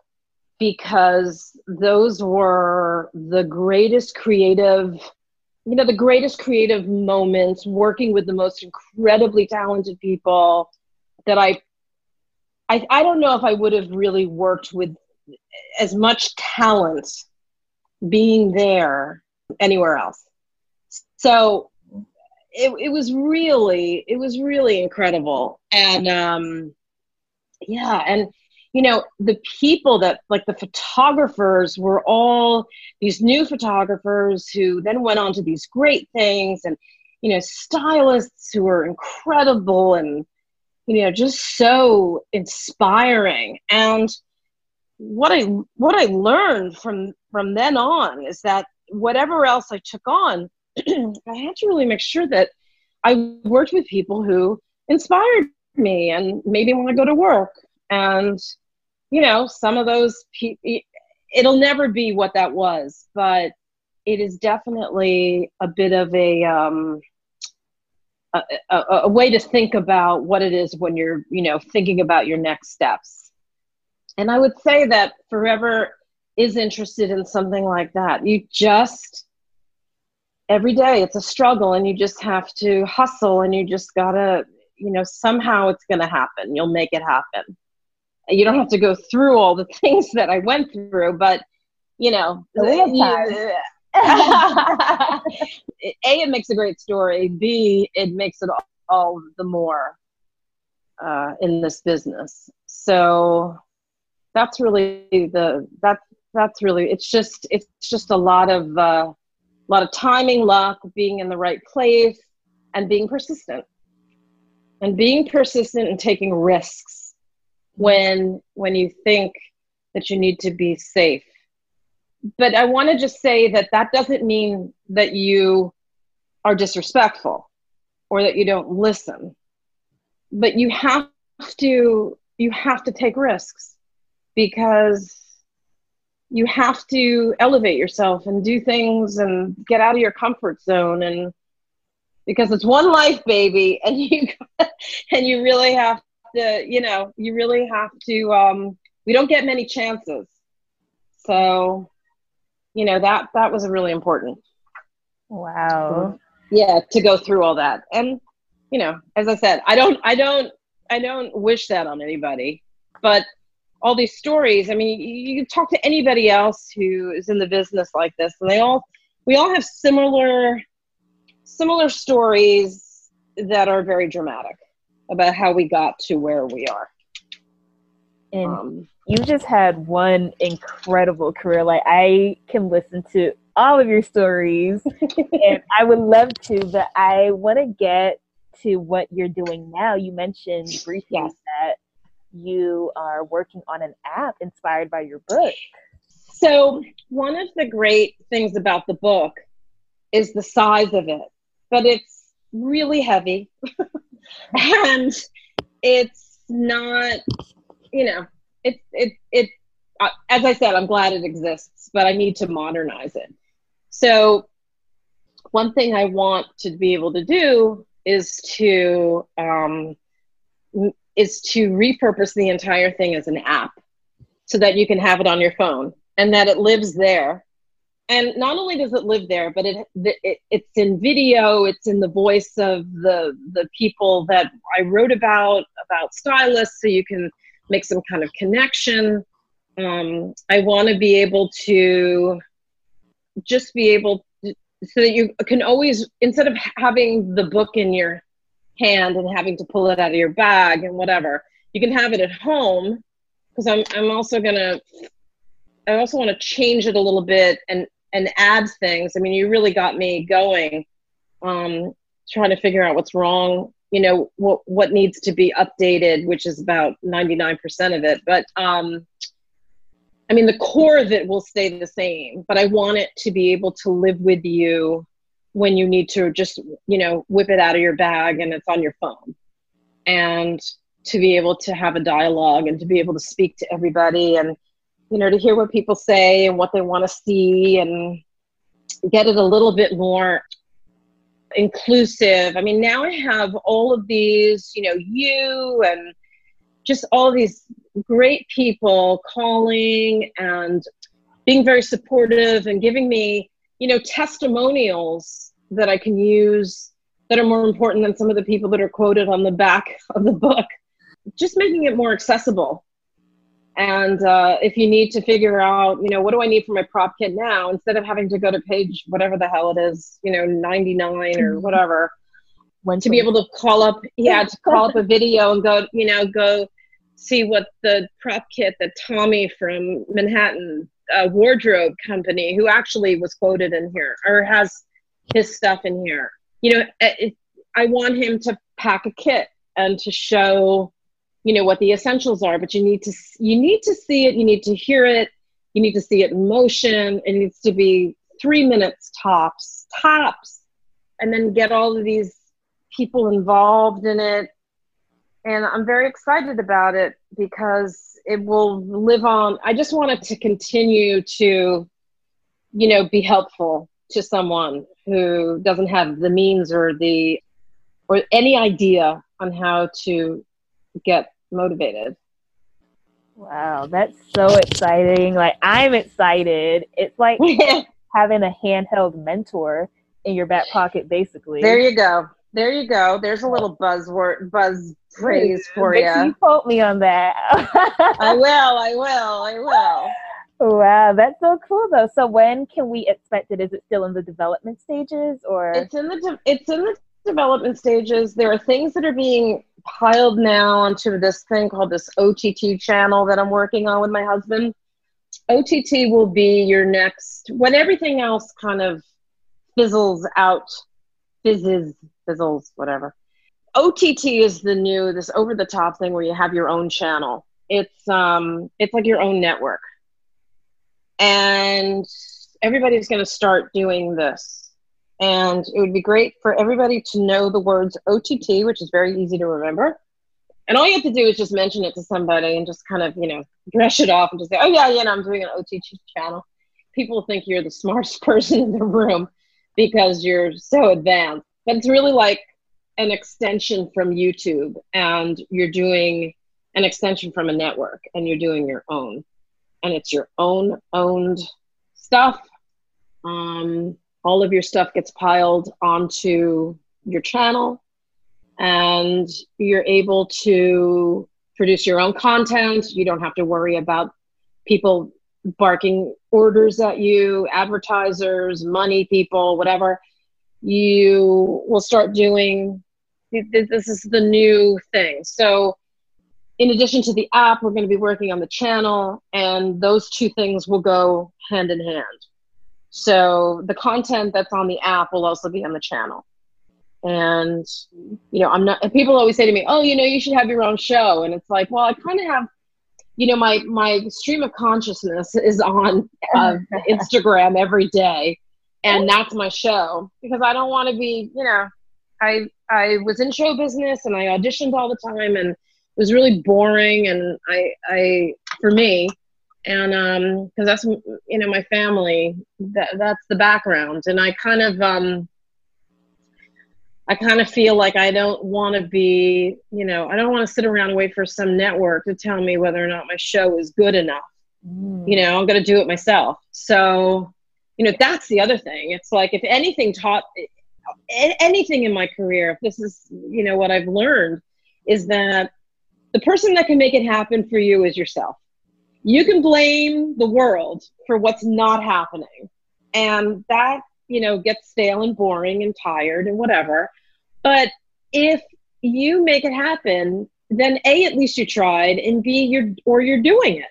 because those were the greatest creative you know the greatest creative moments working with the most incredibly talented people that I, I I don't know if I would have really worked with as much talent being there anywhere else. So it, it was really it was really incredible and um yeah and you know the people that like the photographers were all these new photographers who then went on to these great things and you know stylists who were incredible and you know just so inspiring. And what i what i learned from from then on is that whatever else i took on i had to really make sure that i worked with people who inspired me and made me want to go to work. And you know some of those people it'll never be what that was but it is definitely a bit of a um, a, a, a, way to think about what it is when you're you know thinking about your next steps. And i would say that forever is interested in something like that. You just every day it's a struggle and you just have to hustle and you just gotta you know somehow it's gonna happen you'll make it happen you don't have to go through all the things that i went through but you know a, it makes a great story. B, it makes it all, all the more uh, in this business. So that's really the that's that's really it's just it's just a lot of uh, a lot of timing, luck, being in the right place, and being persistent. And being persistent and taking risks when when you think that you need to be safe but I want to just say that that doesn't mean that you are disrespectful or that you don't listen. But you have to you have to take risks because you have to elevate yourself and do things and get out of your comfort zone and because it's one life baby and you and you really have to you know you really have to um we don't get many chances. So you know that that was really important. Wow. Yeah to go through all that. And you know as i said i don't i don't i don't wish that on anybody. But all these stories i mean you, you talk to anybody else who is in the business like this and they all we all have similar similar stories that are very dramatic about how we got to where we are and um, you just had one incredible career. Like I can listen to all of your stories and I would love to, but I want to get to what you're doing now. You mentioned briefly yes. that you are working on an app inspired by your book. So, one of the great things about the book is the size of it, but it's really heavy and it's not, you know, it it it uh, as I said, I'm glad it exists, but I need to modernize it. So one thing I want to be able to do is to um, is to repurpose the entire thing as an app so that you can have it on your phone and that it lives there and not only does it live there but it, it, it's in video it's in the voice of the the people that i wrote about about stylists so you can make some kind of connection. Um, I want to be able to just be able to, so that you can always, instead of having the book in your hand and having to pull it out of your bag and whatever, you can have it at home. Because I'm, I'm also gonna, I also want to change it a little bit and and add things. I mean, you really got me going, um, trying to figure out what's wrong you know what what needs to be updated which is about 99% of it but um i mean the core of it will stay the same but i want it to be able to live with you when you need to just you know whip it out of your bag and it's on your phone and to be able to have a dialogue and to be able to speak to everybody and you know to hear what people say and what they want to see and get it a little bit more inclusive. I mean, now I have all of these, you know, you and just all these great people calling and being very supportive and giving me, you know, testimonials that I can use that are more important than some of the people that are quoted on the back of the book. Just making it more accessible and uh, if you need to figure out, you know, what do I need for my prop kit now, instead of having to go to page whatever the hell it is, you know, 99 or mm-hmm. whatever, when to be able to call up, yeah, to call up a video and go, you know, go see what the prop kit that Tommy from Manhattan uh, Wardrobe Company, who actually was quoted in here or has his stuff in here, you know, it, I want him to pack a kit and to show you know what the essentials are but you need to you need to see it you need to hear it you need to see it in motion it needs to be three minutes tops tops and then get all of these people involved in it. And i'm very excited about it because it will live on. I just want it to continue to you know be helpful to someone who doesn't have the means or the or any idea on how to get motivated. Wow, that's so exciting. Like I'm excited. It's like having a handheld mentor in your back pocket basically. There you go. There you go. There's a little buzzword buzz phrase for you. You quote me on that. I will, I will, I will. Wow, that's so cool though. So when can we expect it? Is it still in the development stages or It's in the de- it's in the development stages. There are things that are being piled now onto this thing called this OTT channel that I'm working on with my husband. OTT will be your next, when everything else kind of fizzles out, fizzes, fizzles, whatever. OTT is the new, this over the top thing where you have your own channel. It's um, it's like your own network, and everybody's going to start doing this and it would be great for everybody to know the words OTT, which is very easy to remember. And all you have to do is just mention it to somebody and just kind of, you know, brush it off and just say, oh, yeah, yeah, no, I'm doing an OTT channel. People think you're the smartest person in the room because you're so advanced. But it's really like an extension from YouTube, and you're doing an extension from a network, and you're doing your own. And it's your own owned stuff. Um, all of your stuff gets piled onto your channel and you're able to produce your own content. You don't have to worry about people barking orders at you, advertisers, money people, whatever. You will start doing this is the new thing. So, in addition to the app, we're going to be working on the channel, and those two things will go hand in hand. So the content that's on the app will also be on the channel. And, you know, I'm not, people always say to me, oh, you know, you should have your own show. And it's like, well, I kind of have, you know, my, my stream of consciousness is on uh, Instagram every day. And that's my show because I don't want to be, you know, I, I was in show business and I auditioned all the time and it was really boring. And I, I, for me, and um because that's you know my family that that's the background. And i kind of um i kind of feel like i don't want to be you know i don't want to sit around and wait for some network to tell me whether or not my show is good enough. Mm. you know i'm going to do it myself. So you know that's the other thing. It's like if anything taught anything in my career if this is you know what i've learned is that the person that can make it happen for you is yourself you can blame the world for what's not happening. And that, you know, gets stale and boring and tired and whatever. But if you make it happen, then A, at least you tried, and B, you're or you're doing it.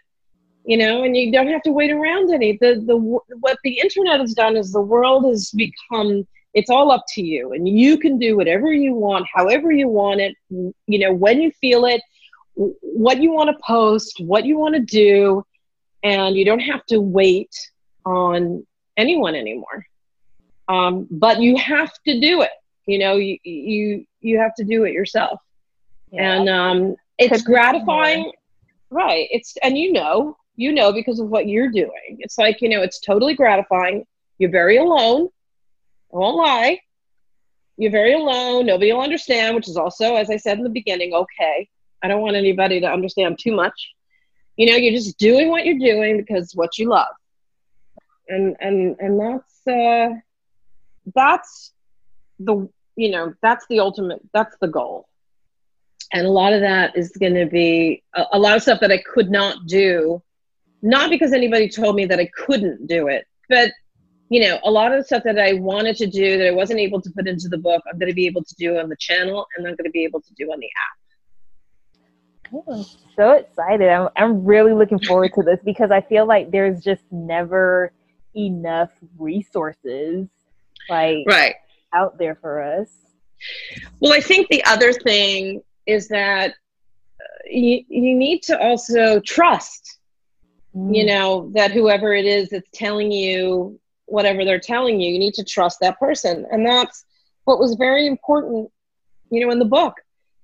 You know, and you don't have to wait around any. The the what the internet has done is the world has become it's all up to you and you can do whatever you want however you want it you know when you feel it what you want to post what you want to do and you don't have to wait on anyone anymore um, but you have to do it you know you you you have to do it yourself yeah. and um, it's gratifying right it's and you know you know because of what you're doing it's like you know it's totally gratifying you're very alone I won't lie. You're very alone. Nobody will understand, which is also, as I said in the beginning, okay. I don't want anybody to understand too much. You know, you're just doing what you're doing because what you love. And and and that's uh that's the you know, that's the ultimate that's the goal. And a lot of that is going to be a, a lot of stuff that I could not do not because anybody told me that I couldn't do it, but you know, a lot of the stuff that I wanted to do that I wasn't able to put into the book, I'm going to be able to do on the channel and I'm going to be able to do on the app. Oh, so excited. I'm, I'm really looking forward to this because I feel like there's just never enough resources like right out there for us. Well, I think the other thing is that uh, you, you need to also trust, mm. you know, that whoever it is that's telling you whatever they're telling you. You need to trust that person. And that's what was very important, you know, in the book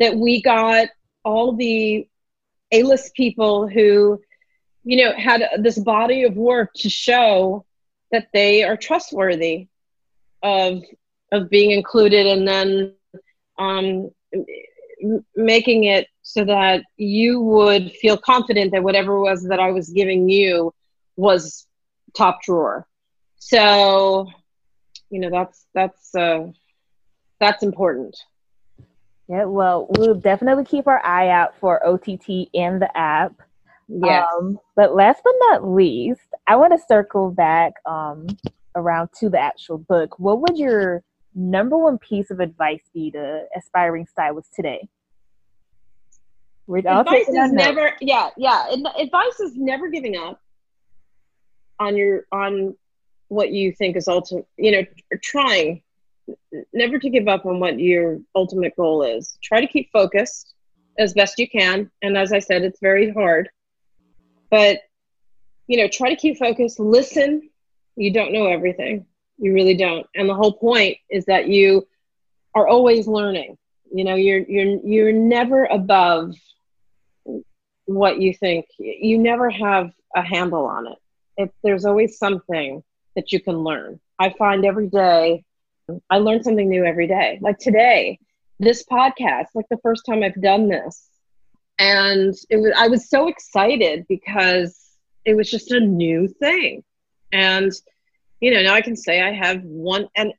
that we got all the A list people who, you know, had this body of work to show that they are trustworthy of of being included and then um, making it so that you would feel confident that whatever was that I was giving you was top drawer. So you know that's that's uh that's important yeah well we'll definitely keep our eye out for ott in the app. Yes. Um, but last but not least i want to circle back um around to the actual book. What would your number one piece of advice be to aspiring stylists today? Advice is never yeah yeah advice is never giving up on your on what you think is ultimate, you know, trying never to give up on what your ultimate goal is. Try to keep focused as best you can. And as I said, it's very hard. But, you know, try to keep focused, listen. You don't know everything. You really don't. And the whole point is that you are always learning. You know, you're you're you're never above what you think. You never have a handle on it. If there's always something that you can learn. I find every day, I learn something new every day. Like today, this podcast, like the first time I've done this. And it was, I was so excited because it was just a new thing. And, you know, now I can say I have one, and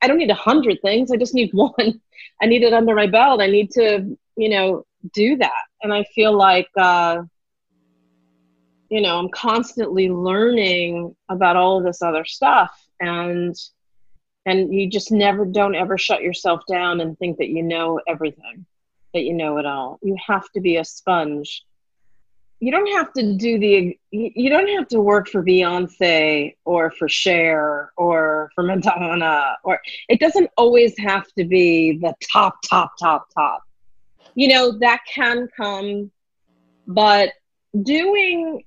I don't need a hundred things. I just need one. I need it under my belt. I need to, you know, do that. And I feel like, uh, you know i'm constantly learning about all of this other stuff and and you just never don't ever shut yourself down and think that you know everything that you know it all. You have to be a sponge. You don't have to do the you don't have to work for beyonce or for Cher or for madonna or it doesn't always have to be the top top top top. You know that can come but doing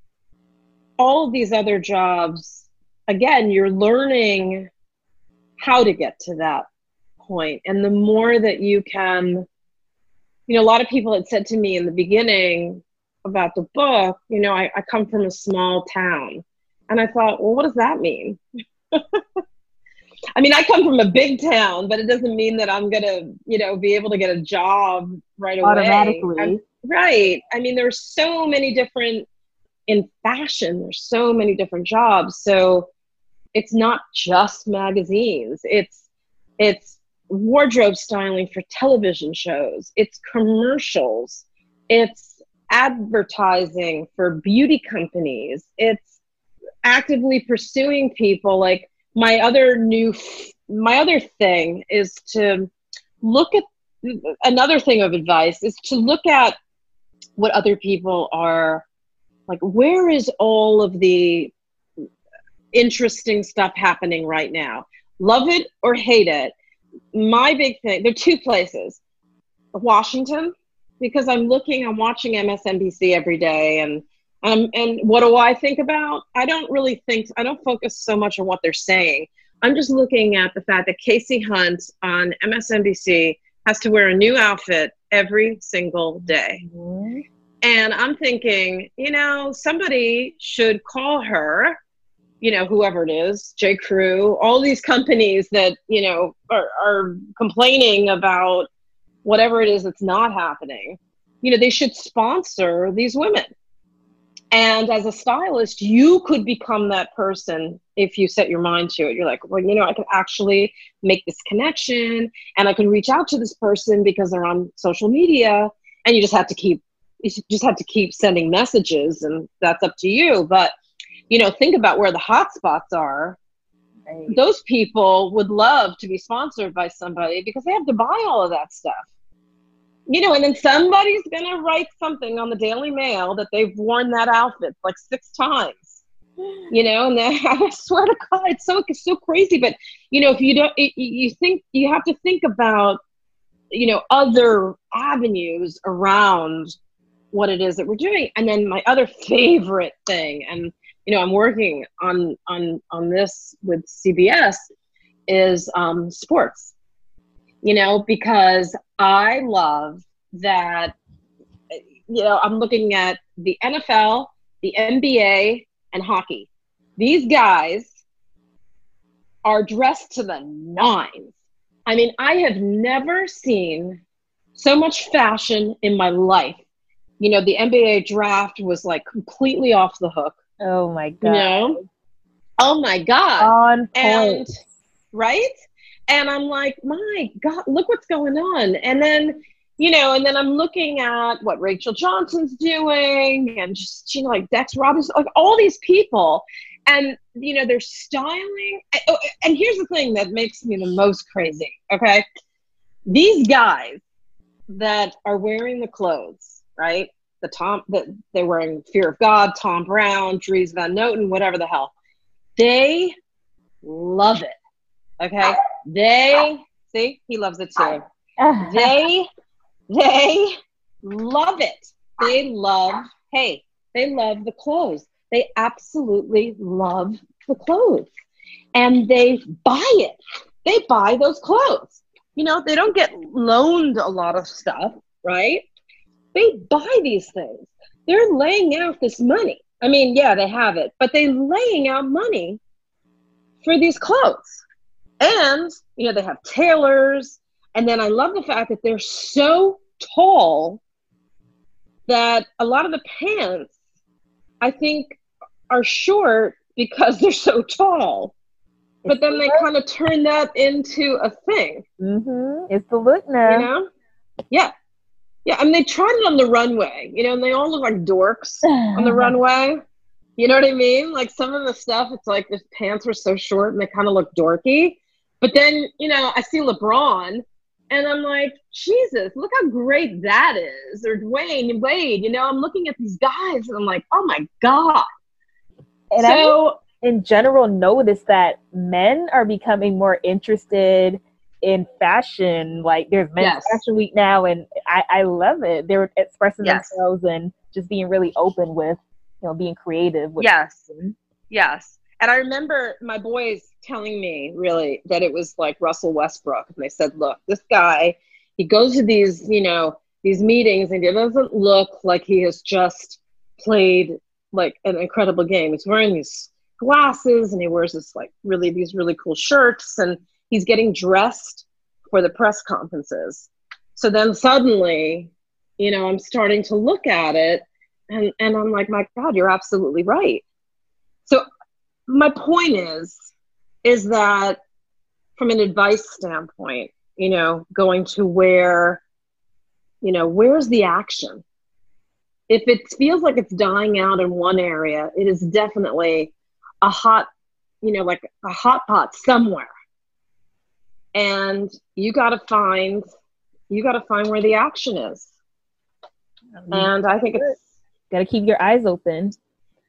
all these other jobs, again, you're learning how to get to that point. And the more that you can, you know, a lot of people had said to me in the beginning about the book, you know, I, I come from a small town. And I thought, well, what does that mean? I mean, I come from a big town, but it doesn't mean that I'm going to, you know, be able to get a job right away. Automatically. I'm, right. I mean, there's so many different in fashion there's so many different jobs so it's not just magazines. It's it's wardrobe styling for television shows. It's commercials. It's advertising for beauty companies. It's actively pursuing people. Like my other new my other thing is to look at another thing of advice is to look at what other people are like where is all of the interesting stuff happening right now love it or hate it. My big thing, there are two places Washington, because I'm looking, I'm watching MSNBC every day and um, and what do I think about? I don't really think, I don't focus so much on what they're saying. I'm just looking at the fact that Kasie Hunt on MSNBC has to wear a new outfit every single day. Mm-hmm. And I'm thinking, you know, somebody should call her, you know, whoever it is, J. Crew, all these companies that, you know, are, are complaining about whatever it is that's not happening. You know, they should sponsor these women and as a stylist, you could become that person if you set your mind to it. You're like, well, you know, I can actually make this connection and I can reach out to this person because they're on social media. And you just have to keep you just have to keep sending messages and that's up to you. But you know, think about where the hot spots are. Right. Those people would love to be sponsored by somebody because they have to buy all of that stuff you know, and then somebody's gonna write something on the Daily Mail that they've worn that outfit like six times, you know, and then I swear to God, it's so it's so crazy. But you know, if you don't, it, you think you have to think about, you know, other avenues around what it is that we're doing. And then my other favorite thing, and you know, I'm working on on on this with CBS, is um, sports you know, because I love that, you know, I'm looking at the NFL, the NBA, and hockey. These guys are dressed to the nines. I mean, I have never seen so much fashion in my life. You know, the NBA draft was like completely off the hook. Oh my god. You know? Oh my god. On point. And, right? and I'm like, my God, look what's going on. And then, you know, and then I'm looking at what Rachel Johnson's doing and just, you know, like Dex Robinson, like all these people. And, you know, they're styling. Oh, and here's the thing that makes me the most crazy, okay? These guys that are wearing the clothes, right? The Tom, that they're wearing Fear of God, Thom Browne, Dries Van Noten, whatever the hell. They love it Okay. They see, he loves it too. they they love it. They love, hey, they love the clothes. They absolutely love the clothes. And they buy it. They buy those clothes. You know, they don't get loaned a lot of stuff, right? They buy these things. They're laying out this money. I mean, yeah, they have it, but they're laying out money for these clothes. And, you know, they have tailors. And then I love the fact that they're so tall that a lot of the pants, I think, are short because they're so tall. But then they kind of turn that into a thing. Mm-hmm. It's the look now. You know? Yeah. Yeah. I mean, they tried it on the runway, you know, and they all look like dorks on the runway. You know what I mean? Like some of the stuff, it's like the pants were so short and they kind of look dorky. But then, you know, I see LeBron and I'm like, Jesus, look how great that is. Or Dwyane Wade, you know, I'm looking at these guys and I'm like, oh my God. And so, I, in general, notice that men are becoming more interested in fashion. Like, there's Men's yes. Fashion Week now, and I, I love it. They're expressing yes. themselves and just being really open with, you know, being creative. With yes. Fashion. Yes. And I remember my boys telling me really that it was like Russell Westbrook. And they said, look, this guy, he goes to these, you know, these meetings and he doesn't look like he has just played like an incredible game. He's wearing these glasses and he wears this like really these really cool shirts and he's getting dressed for the press conferences. So then suddenly, you know, I'm starting to look at it and, and I'm like, my God, you're absolutely right. So my point is is that from an advice standpoint you know going to where you know where's the action if it feels like it's dying out in one area it is definitely a hot you know like a hot pot somewhere and you got to find you got to find where the action is mm-hmm. and i think it's got to keep your eyes open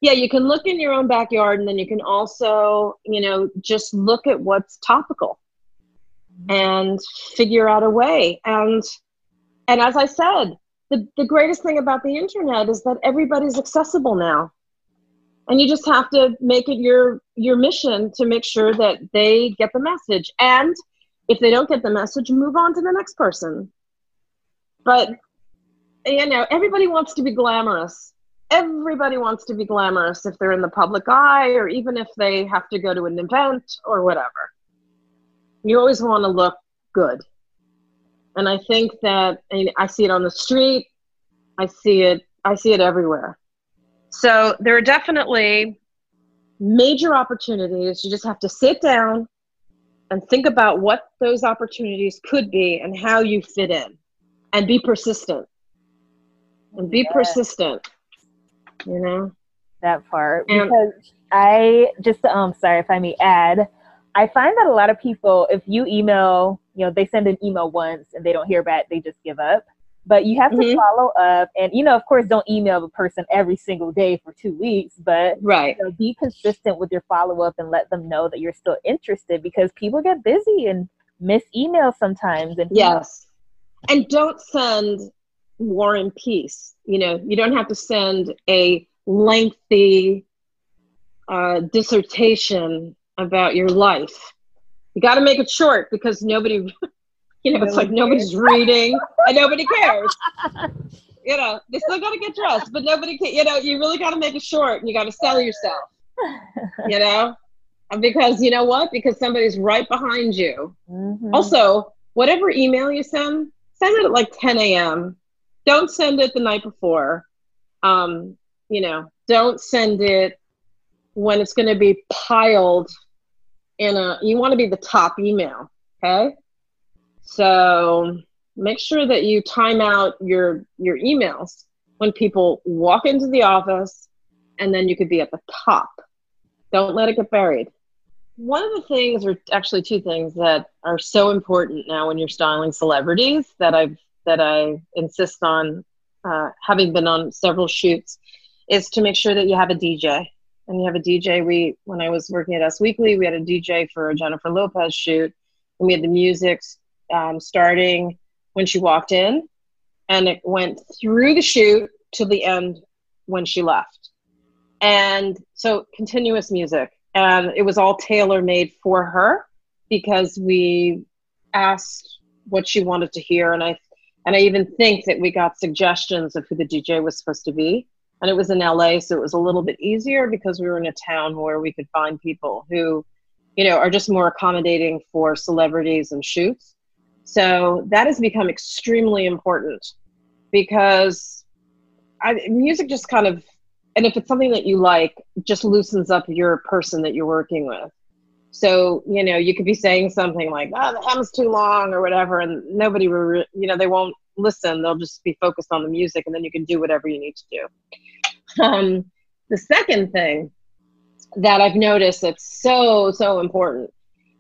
yeah, you can look in your own backyard and then you can also, you know, just look at what's topical mm-hmm. and figure out a way. And and as I said, the, the greatest thing about the internet is that everybody's accessible now. And you just have to make it your your mission to make sure that they get the message. And if they don't get the message, move on to the next person. But you know, everybody wants to be glamorous. Everybody wants to be glamorous if they're in the public eye or even if they have to go to an event or whatever. You always want to look good. And I think that I see it on the street. I see it I see it everywhere. So there are definitely major opportunities. You just have to sit down and think about what those opportunities could be and how you fit in. And be persistent. And be yes. persistent you know? That part. And, because i just um sorry if i may add i find that a lot of people if you email you know they send an email once and they don't hear back they just give up but you have to mm-hmm. follow up and you know of course don't email the person every single day for two weeks but right you know, be consistent with your follow-up and let them know that you're still interested because people get busy and miss emails sometimes and yes and don't send war and peace. You know, you don't have to send a lengthy uh, dissertation about your life. You got to make it short because nobody, you know, it's like nobody's reading and nobody cares. you know, they still got to get dressed, but nobody can. You know, you really got to make it short and you got to sell yourself. You know, because you know what? Because somebody's right behind you. Mm-hmm. Also, whatever email you send, send it at like 10 a.m don't send it the night before. Um, you know, don't send it when it's going to be piled in a. You want to be the top email, okay? So make sure that you time out your your emails when people walk into the office, and then you could be at the top. Don't let it get buried. One of the things, or actually two things, that are so important now when you're styling celebrities that I've that I insist on, uh, having been on several shoots, is to make sure that you have a DJ. And you have a DJ. We, when I was working at Us Weekly, we had a DJ for a Jennifer Lopez shoot, and we had the music um, starting when she walked in, and it went through the shoot to the end when she left. And so continuous music, and it was all tailor made for her because we asked what she wanted to hear, and I and I even think that we got suggestions of who the DJ was supposed to be. And it was in LA, so it was a little bit easier because we were in a town where we could find people who, you know, are just more accommodating for celebrities and shoots. So that has become extremely important because I, music just kind of, and if it's something that you like, just loosens up your person that you're working with. So, you know, you could be saying something like, oh, the hem's too long or whatever, and nobody will, re- you know, they won't listen. They'll just be focused on the music, and then you can do whatever you need to do. Um, the second thing that I've noticed that's so, so important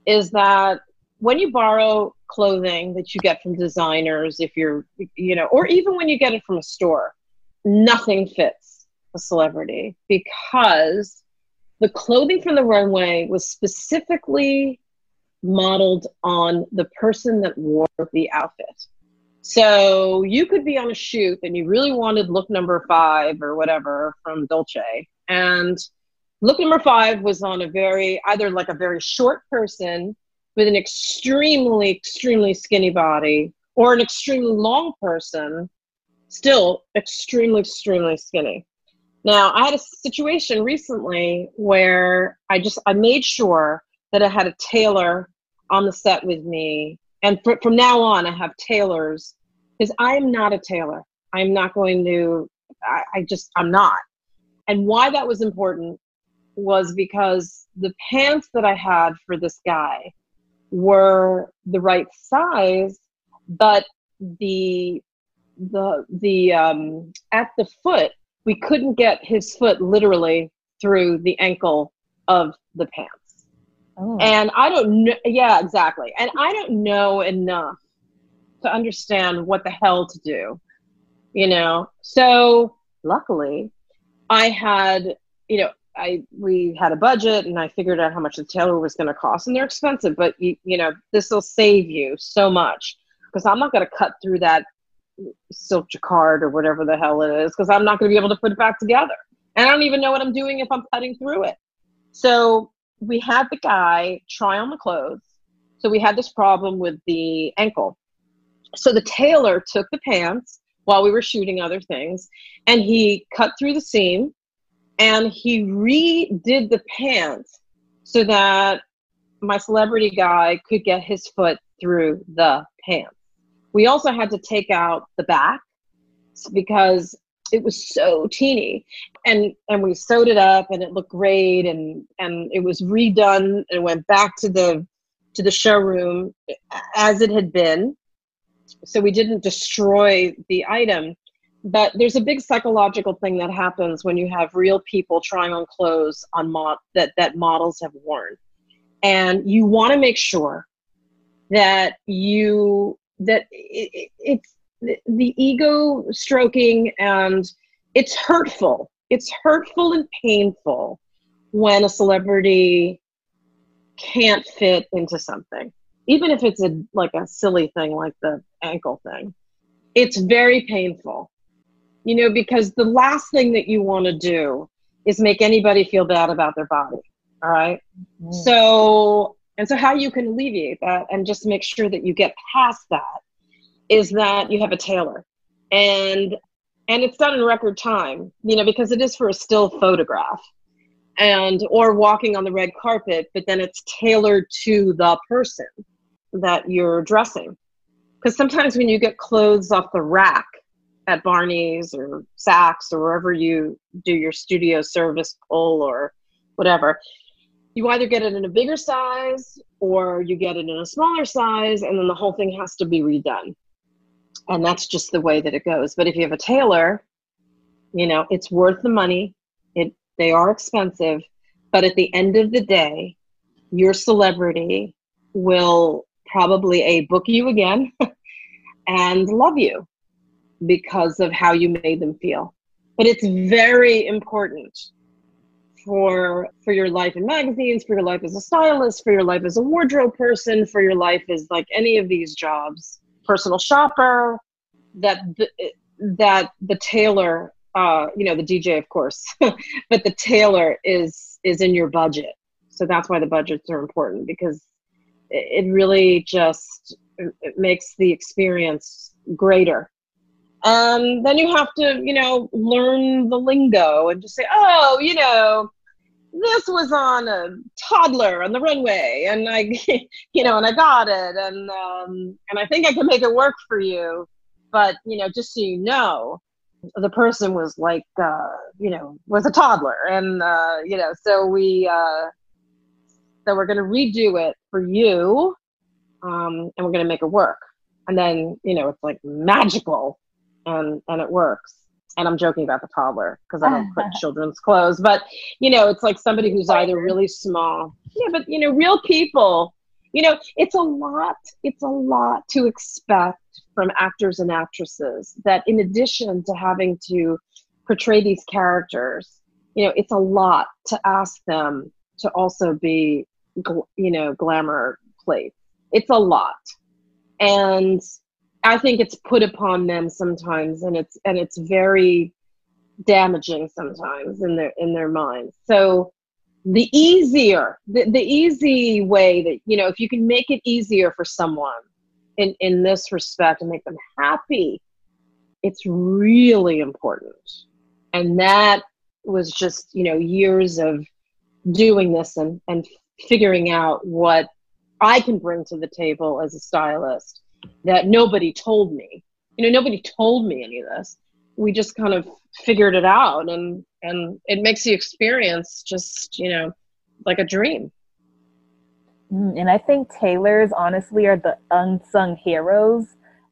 is that when you borrow clothing that you get from designers, if you're, you know, or even when you get it from a store, nothing fits a celebrity because the clothing from the runway was specifically modeled on the person that wore the outfit. So you could be on a shoot and you really wanted look number five or whatever from Dolce. And look number five was on a very, either like a very short person with an extremely, extremely skinny body or an extremely long person, still extremely, extremely skinny. Now, I had a situation recently where I just I made sure that I had a tailor on the set with me, and fr- from now on, I have tailors because I am not a tailor. I'm not going to. I, I just I'm not. And why that was important was because the pants that I had for this guy were the right size, but the the the um, at the foot we couldn't get his foot literally through the ankle of the pants. Oh. And I don't know. Yeah, exactly. And I don't know enough to understand what the hell to do, you know? So luckily, I had, you know, I we had a budget and I figured out how much the tailor was going to cost, and they're expensive, but you, you know this will save you so much because I'm not going to cut through that silk jacquard or whatever the hell it is because I'm not going to be able to put it back together, and I don't even know what I'm doing if I'm cutting through it. So we had the guy try on the clothes. So we had this problem with the ankle. So the tailor took the pants while we were shooting other things and he cut through the seam and he redid the pants so that my celebrity guy could get his foot through the pants. We also had to take out the back because it was so teeny and and we sewed it up and it looked great and and it was redone and went back to the to the showroom as it had been so we didn't destroy the item but there's a big psychological thing that happens when you have real people trying on clothes on that that models have worn. And you want to make sure that you that it, it, it's the, the ego stroking and it's hurtful. It's hurtful and painful when a celebrity can't fit into something. Even if it's a like a silly thing like the ankle thing it's very painful you know, because the last thing that you want to do is make anybody feel bad about their body. All right? mm-hmm. So, and so how you can alleviate that and just make sure that you get past that is that you have a tailor. And and it's done in record time, you know, because it is for a still photograph and or walking on the red carpet, but then it's tailored to the person that you're dressing. Because sometimes when you get clothes off the rack, at Barney's or Saks or wherever you do your studio service pull or whatever. You either get it in a bigger size or you get it in a smaller size, and then the whole thing has to be redone. And that's just the way that it goes. But if you have a tailor, you know, it's worth the money. It they are expensive, but at the end of the day, your celebrity will probably a book you again and love you because of how you made them feel. But it's very important for for your life in magazines, for your life as a stylist, for your life as a wardrobe person, for your life as like any of these jobs, personal shopper, that the, that the tailor, uh, you know, the DJ of course, but the tailor is is in your budget. So that's why the budgets are important because it, really just it makes the experience greater um, then you have to, you know, learn the lingo and just say, oh, you know, this was on a toddler on the runway, and I, you know, and I got it, and um, and I think I can make it work for you, but you know, just so you know, the person was like, uh, you know, was a toddler, and uh, you know, so we, uh, so we're gonna redo it for you, um, and we're gonna make it work, and then you know, it's like magical and and it works. And i'm joking about the toddler because i don't put children's clothes but you know it's like somebody who's either really small yeah but you know real people you know it's a lot it's a lot to expect from actors and actresses that in addition to having to portray these characters you know it's a lot to ask them to also be you know glamour plates. It's a lot. And I think it's put upon them sometimes, and it's and it's very damaging sometimes in their in their minds. So the easier, the, the easy way that you know, if you can make it easier for someone in in this respect and make them happy, it's really important. And that was just you know years of doing this and and figuring out what I can bring to the table as a stylist that nobody told me. You know, nobody told me any of this. We just kind of figured it out and and it makes the experience just, you know, like a dream. Mm, and I think tailors honestly are the unsung heroes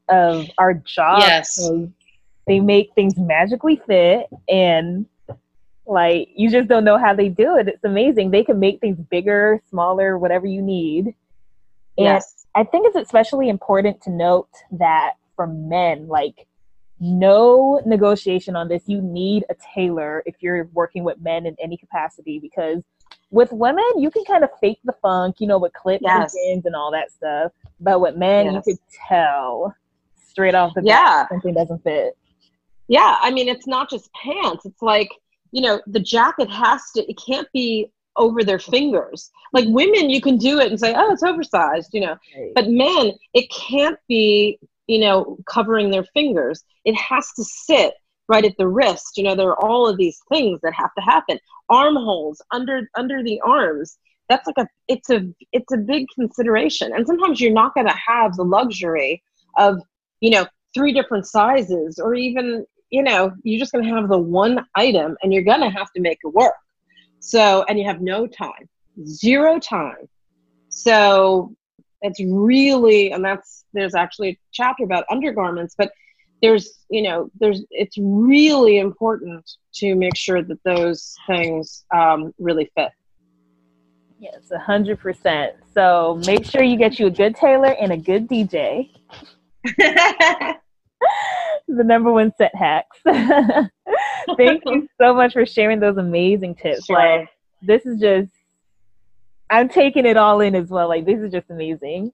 of our job. Yes. They make things magically fit and like you just don't know how they do it. It's amazing. They can make things bigger, smaller, whatever you need. And yes. I think it's especially important to note that for men, like no negotiation on this. You need a tailor if you're working with men in any capacity because with women, you can kind of fake the funk, you know, with clips yes. and pins and all that stuff. But with men, yes. you could tell straight off the yeah. bat something doesn't fit. Yeah, I mean, it's not just pants. It's like you know, the jacket has to. It can't be over their fingers. Like women, you can do it and say, "Oh, it's oversized," you know. Right. But men, it can't be, you know, covering their fingers. It has to sit right at the wrist. You know, there are all of these things that have to happen. Armholes under under the arms. That's like a it's a it's a big consideration. And sometimes you're not going to have the luxury of, you know, three different sizes or even, you know, you're just going to have the one item and you're going to have to make it work. So, and you have no time, zero time. So it's really, and that's, there's actually a chapter about undergarments, but there's, you know, there's, it's really important to make sure that those things um, really fit. Yes, a hundred percent. So make sure you get you a good tailor and a good DJ. the number one set hacks. Thank you so much for sharing those amazing tips. Sure. Like this is just I'm taking it all in as well. Like this is just amazing.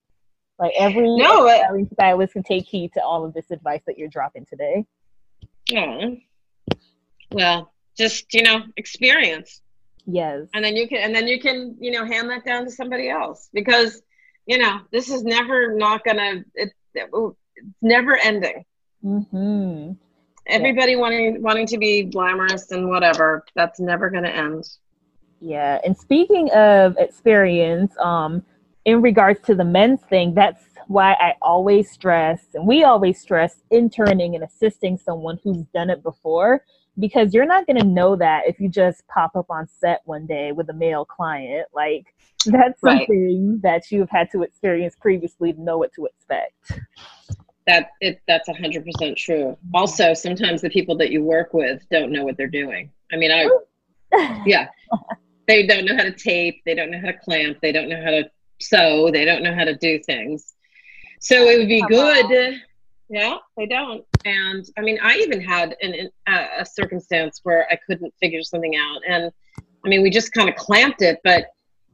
Like every no, it, stylist can take heed to all of this advice that you're dropping today. Yeah. Well, just you know, experience. Yes. And then you can and then you can, you know, hand that down to somebody else because, you know, this is never not gonna it, it it's never ending. Mm-hmm everybody yeah. wanting wanting to be glamorous and whatever that's never going to end yeah and speaking of experience um in regards to the men's thing that's why i always stress and we always stress interning and assisting someone who's done it before because you're not going to know that if you just pop up on set one day with a male client like that's something right. that you've had to experience previously to know what to expect that it that's 100% true. Also sometimes the people that you work with don't know what they're doing. I mean i yeah. They don't know how to tape they don't know how to clamp they don't know how to sew they don't know how to do things. So it would be good yeah they don't. And i mean i even had an, a circumstance where i couldn't figure something out. And i mean we just kind of clamped it but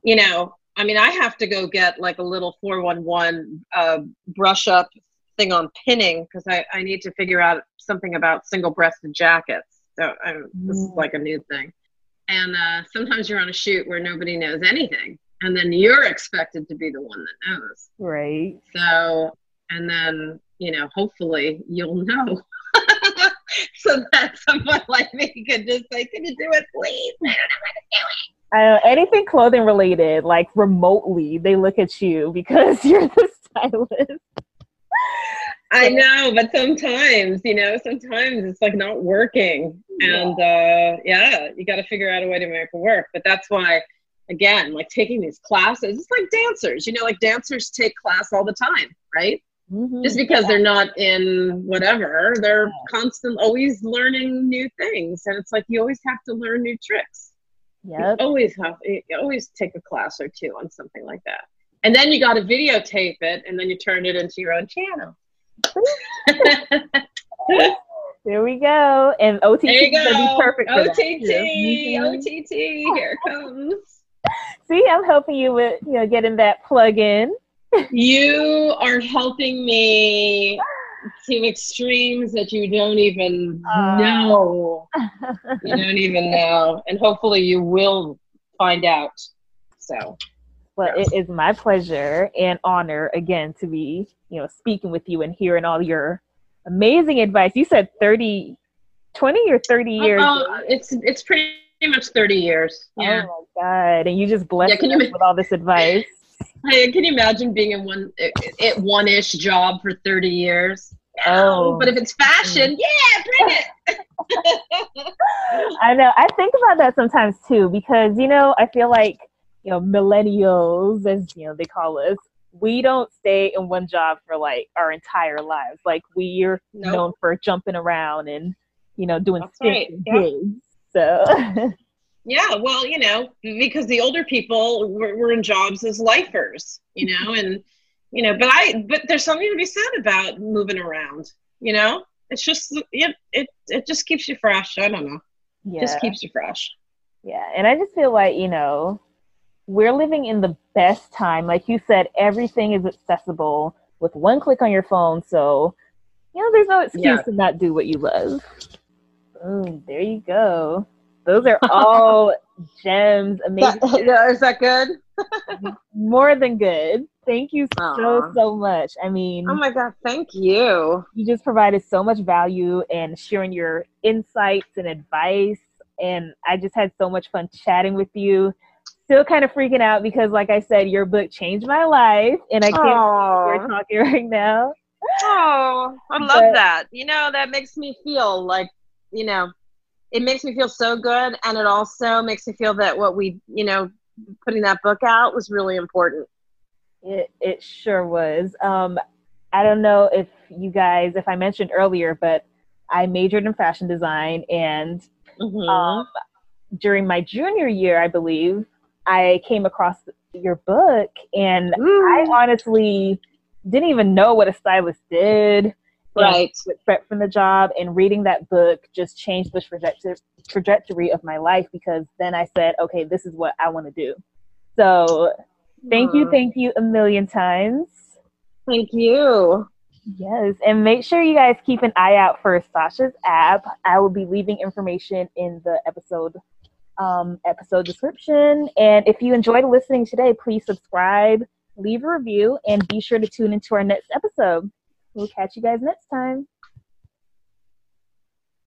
you know I mean, I have to go get like a little 411 uh, brush up thing on pinning because I, I need to figure out something about single breasted jackets. So I'm, this is mm. like a new thing. And uh, sometimes you're on a shoot where nobody knows anything, and then you're expected to be the one that knows. Right. So, and then, you know, hopefully you'll know. so that someone like me could just say, Can you do it, please? I don't know how to do it. Uh, anything clothing related, like remotely, they look at you because you're the stylist. I know, but sometimes, you know, sometimes it's like not working. And uh, yeah, you got to figure out a way to make it work. But that's why, again, like taking these classes, it's like dancers, you know, like dancers take class all the time, right? Mm-hmm. Just because they're not in whatever, they're constant, always learning new things. And it's like you always have to learn new tricks. Yeah. always have, you always take a class or two on something like that. And then you got to videotape it and then you turn it into your own channel. there we go. And OTT is going to be perfect for OTT. OTT, here comes. See, I'm helping you with you know getting that plug in. you are helping me to extremes that you don't even uh, know. you don't even know, and hopefully you will find out. So. Well, yes. it is my pleasure and honor again to be you know speaking with you and hearing all your amazing advice. You said 30 20 or 30 years uh, it's it's pretty much 30 years. Yeah. oh my god. And you just blessed yeah, with all this advice. Hey, can you imagine being in one at one-ish job for 30 years? Oh but if it's fashion yeah bring it. I know. I think about that sometimes too because you know i feel like you know millennials as you know they call us we don't stay in one job for like our entire lives. Like we're nope. known for jumping around and you know doing That's right. gigs. So yeah, well, you know, because the older people were, were in jobs as lifers, you know, and you know, but I but there's something to be said about moving around, you know. it's just it it it just keeps you fresh. I don't know. Yeah. Just keeps you fresh. Yeah, and I just feel like you know we're living in the best time. Like you said, everything is accessible with one click on your phone. So you know, there's no excuse yeah. to not do what you love. Boom, there you go. Those are all gems. Amazing. That, is that good? More than good. Thank you Aww. so so much. I mean, oh my god, thank you. You just provided so much value and sharing your insights and advice, and I just had so much fun chatting with you. Still kind of freaking out because, like I said, your book changed my life, and I can't we're talking right now. Oh, I love but, that. You know, that makes me feel like you know it makes me feel so good and it also makes me feel that what we you know putting that book out was really important it, it sure was um, i don't know if you guys if i mentioned earlier but i majored in fashion design and mm-hmm. um, during my junior year i believe i came across your book and i honestly didn't even know what a stylist did right prep from the job and reading that book just changed the trajectory trajectory of my life because then I said, okay, this is what I want to do. So thank you, thank you a million times. Thank you. Yes, and make sure you guys keep an eye out for Sasha's app. I will be leaving information in the episode um, episode description. And if you enjoyed listening today, please subscribe, leave a review, and be sure to tune into our next episode. We'll catch you guys next time.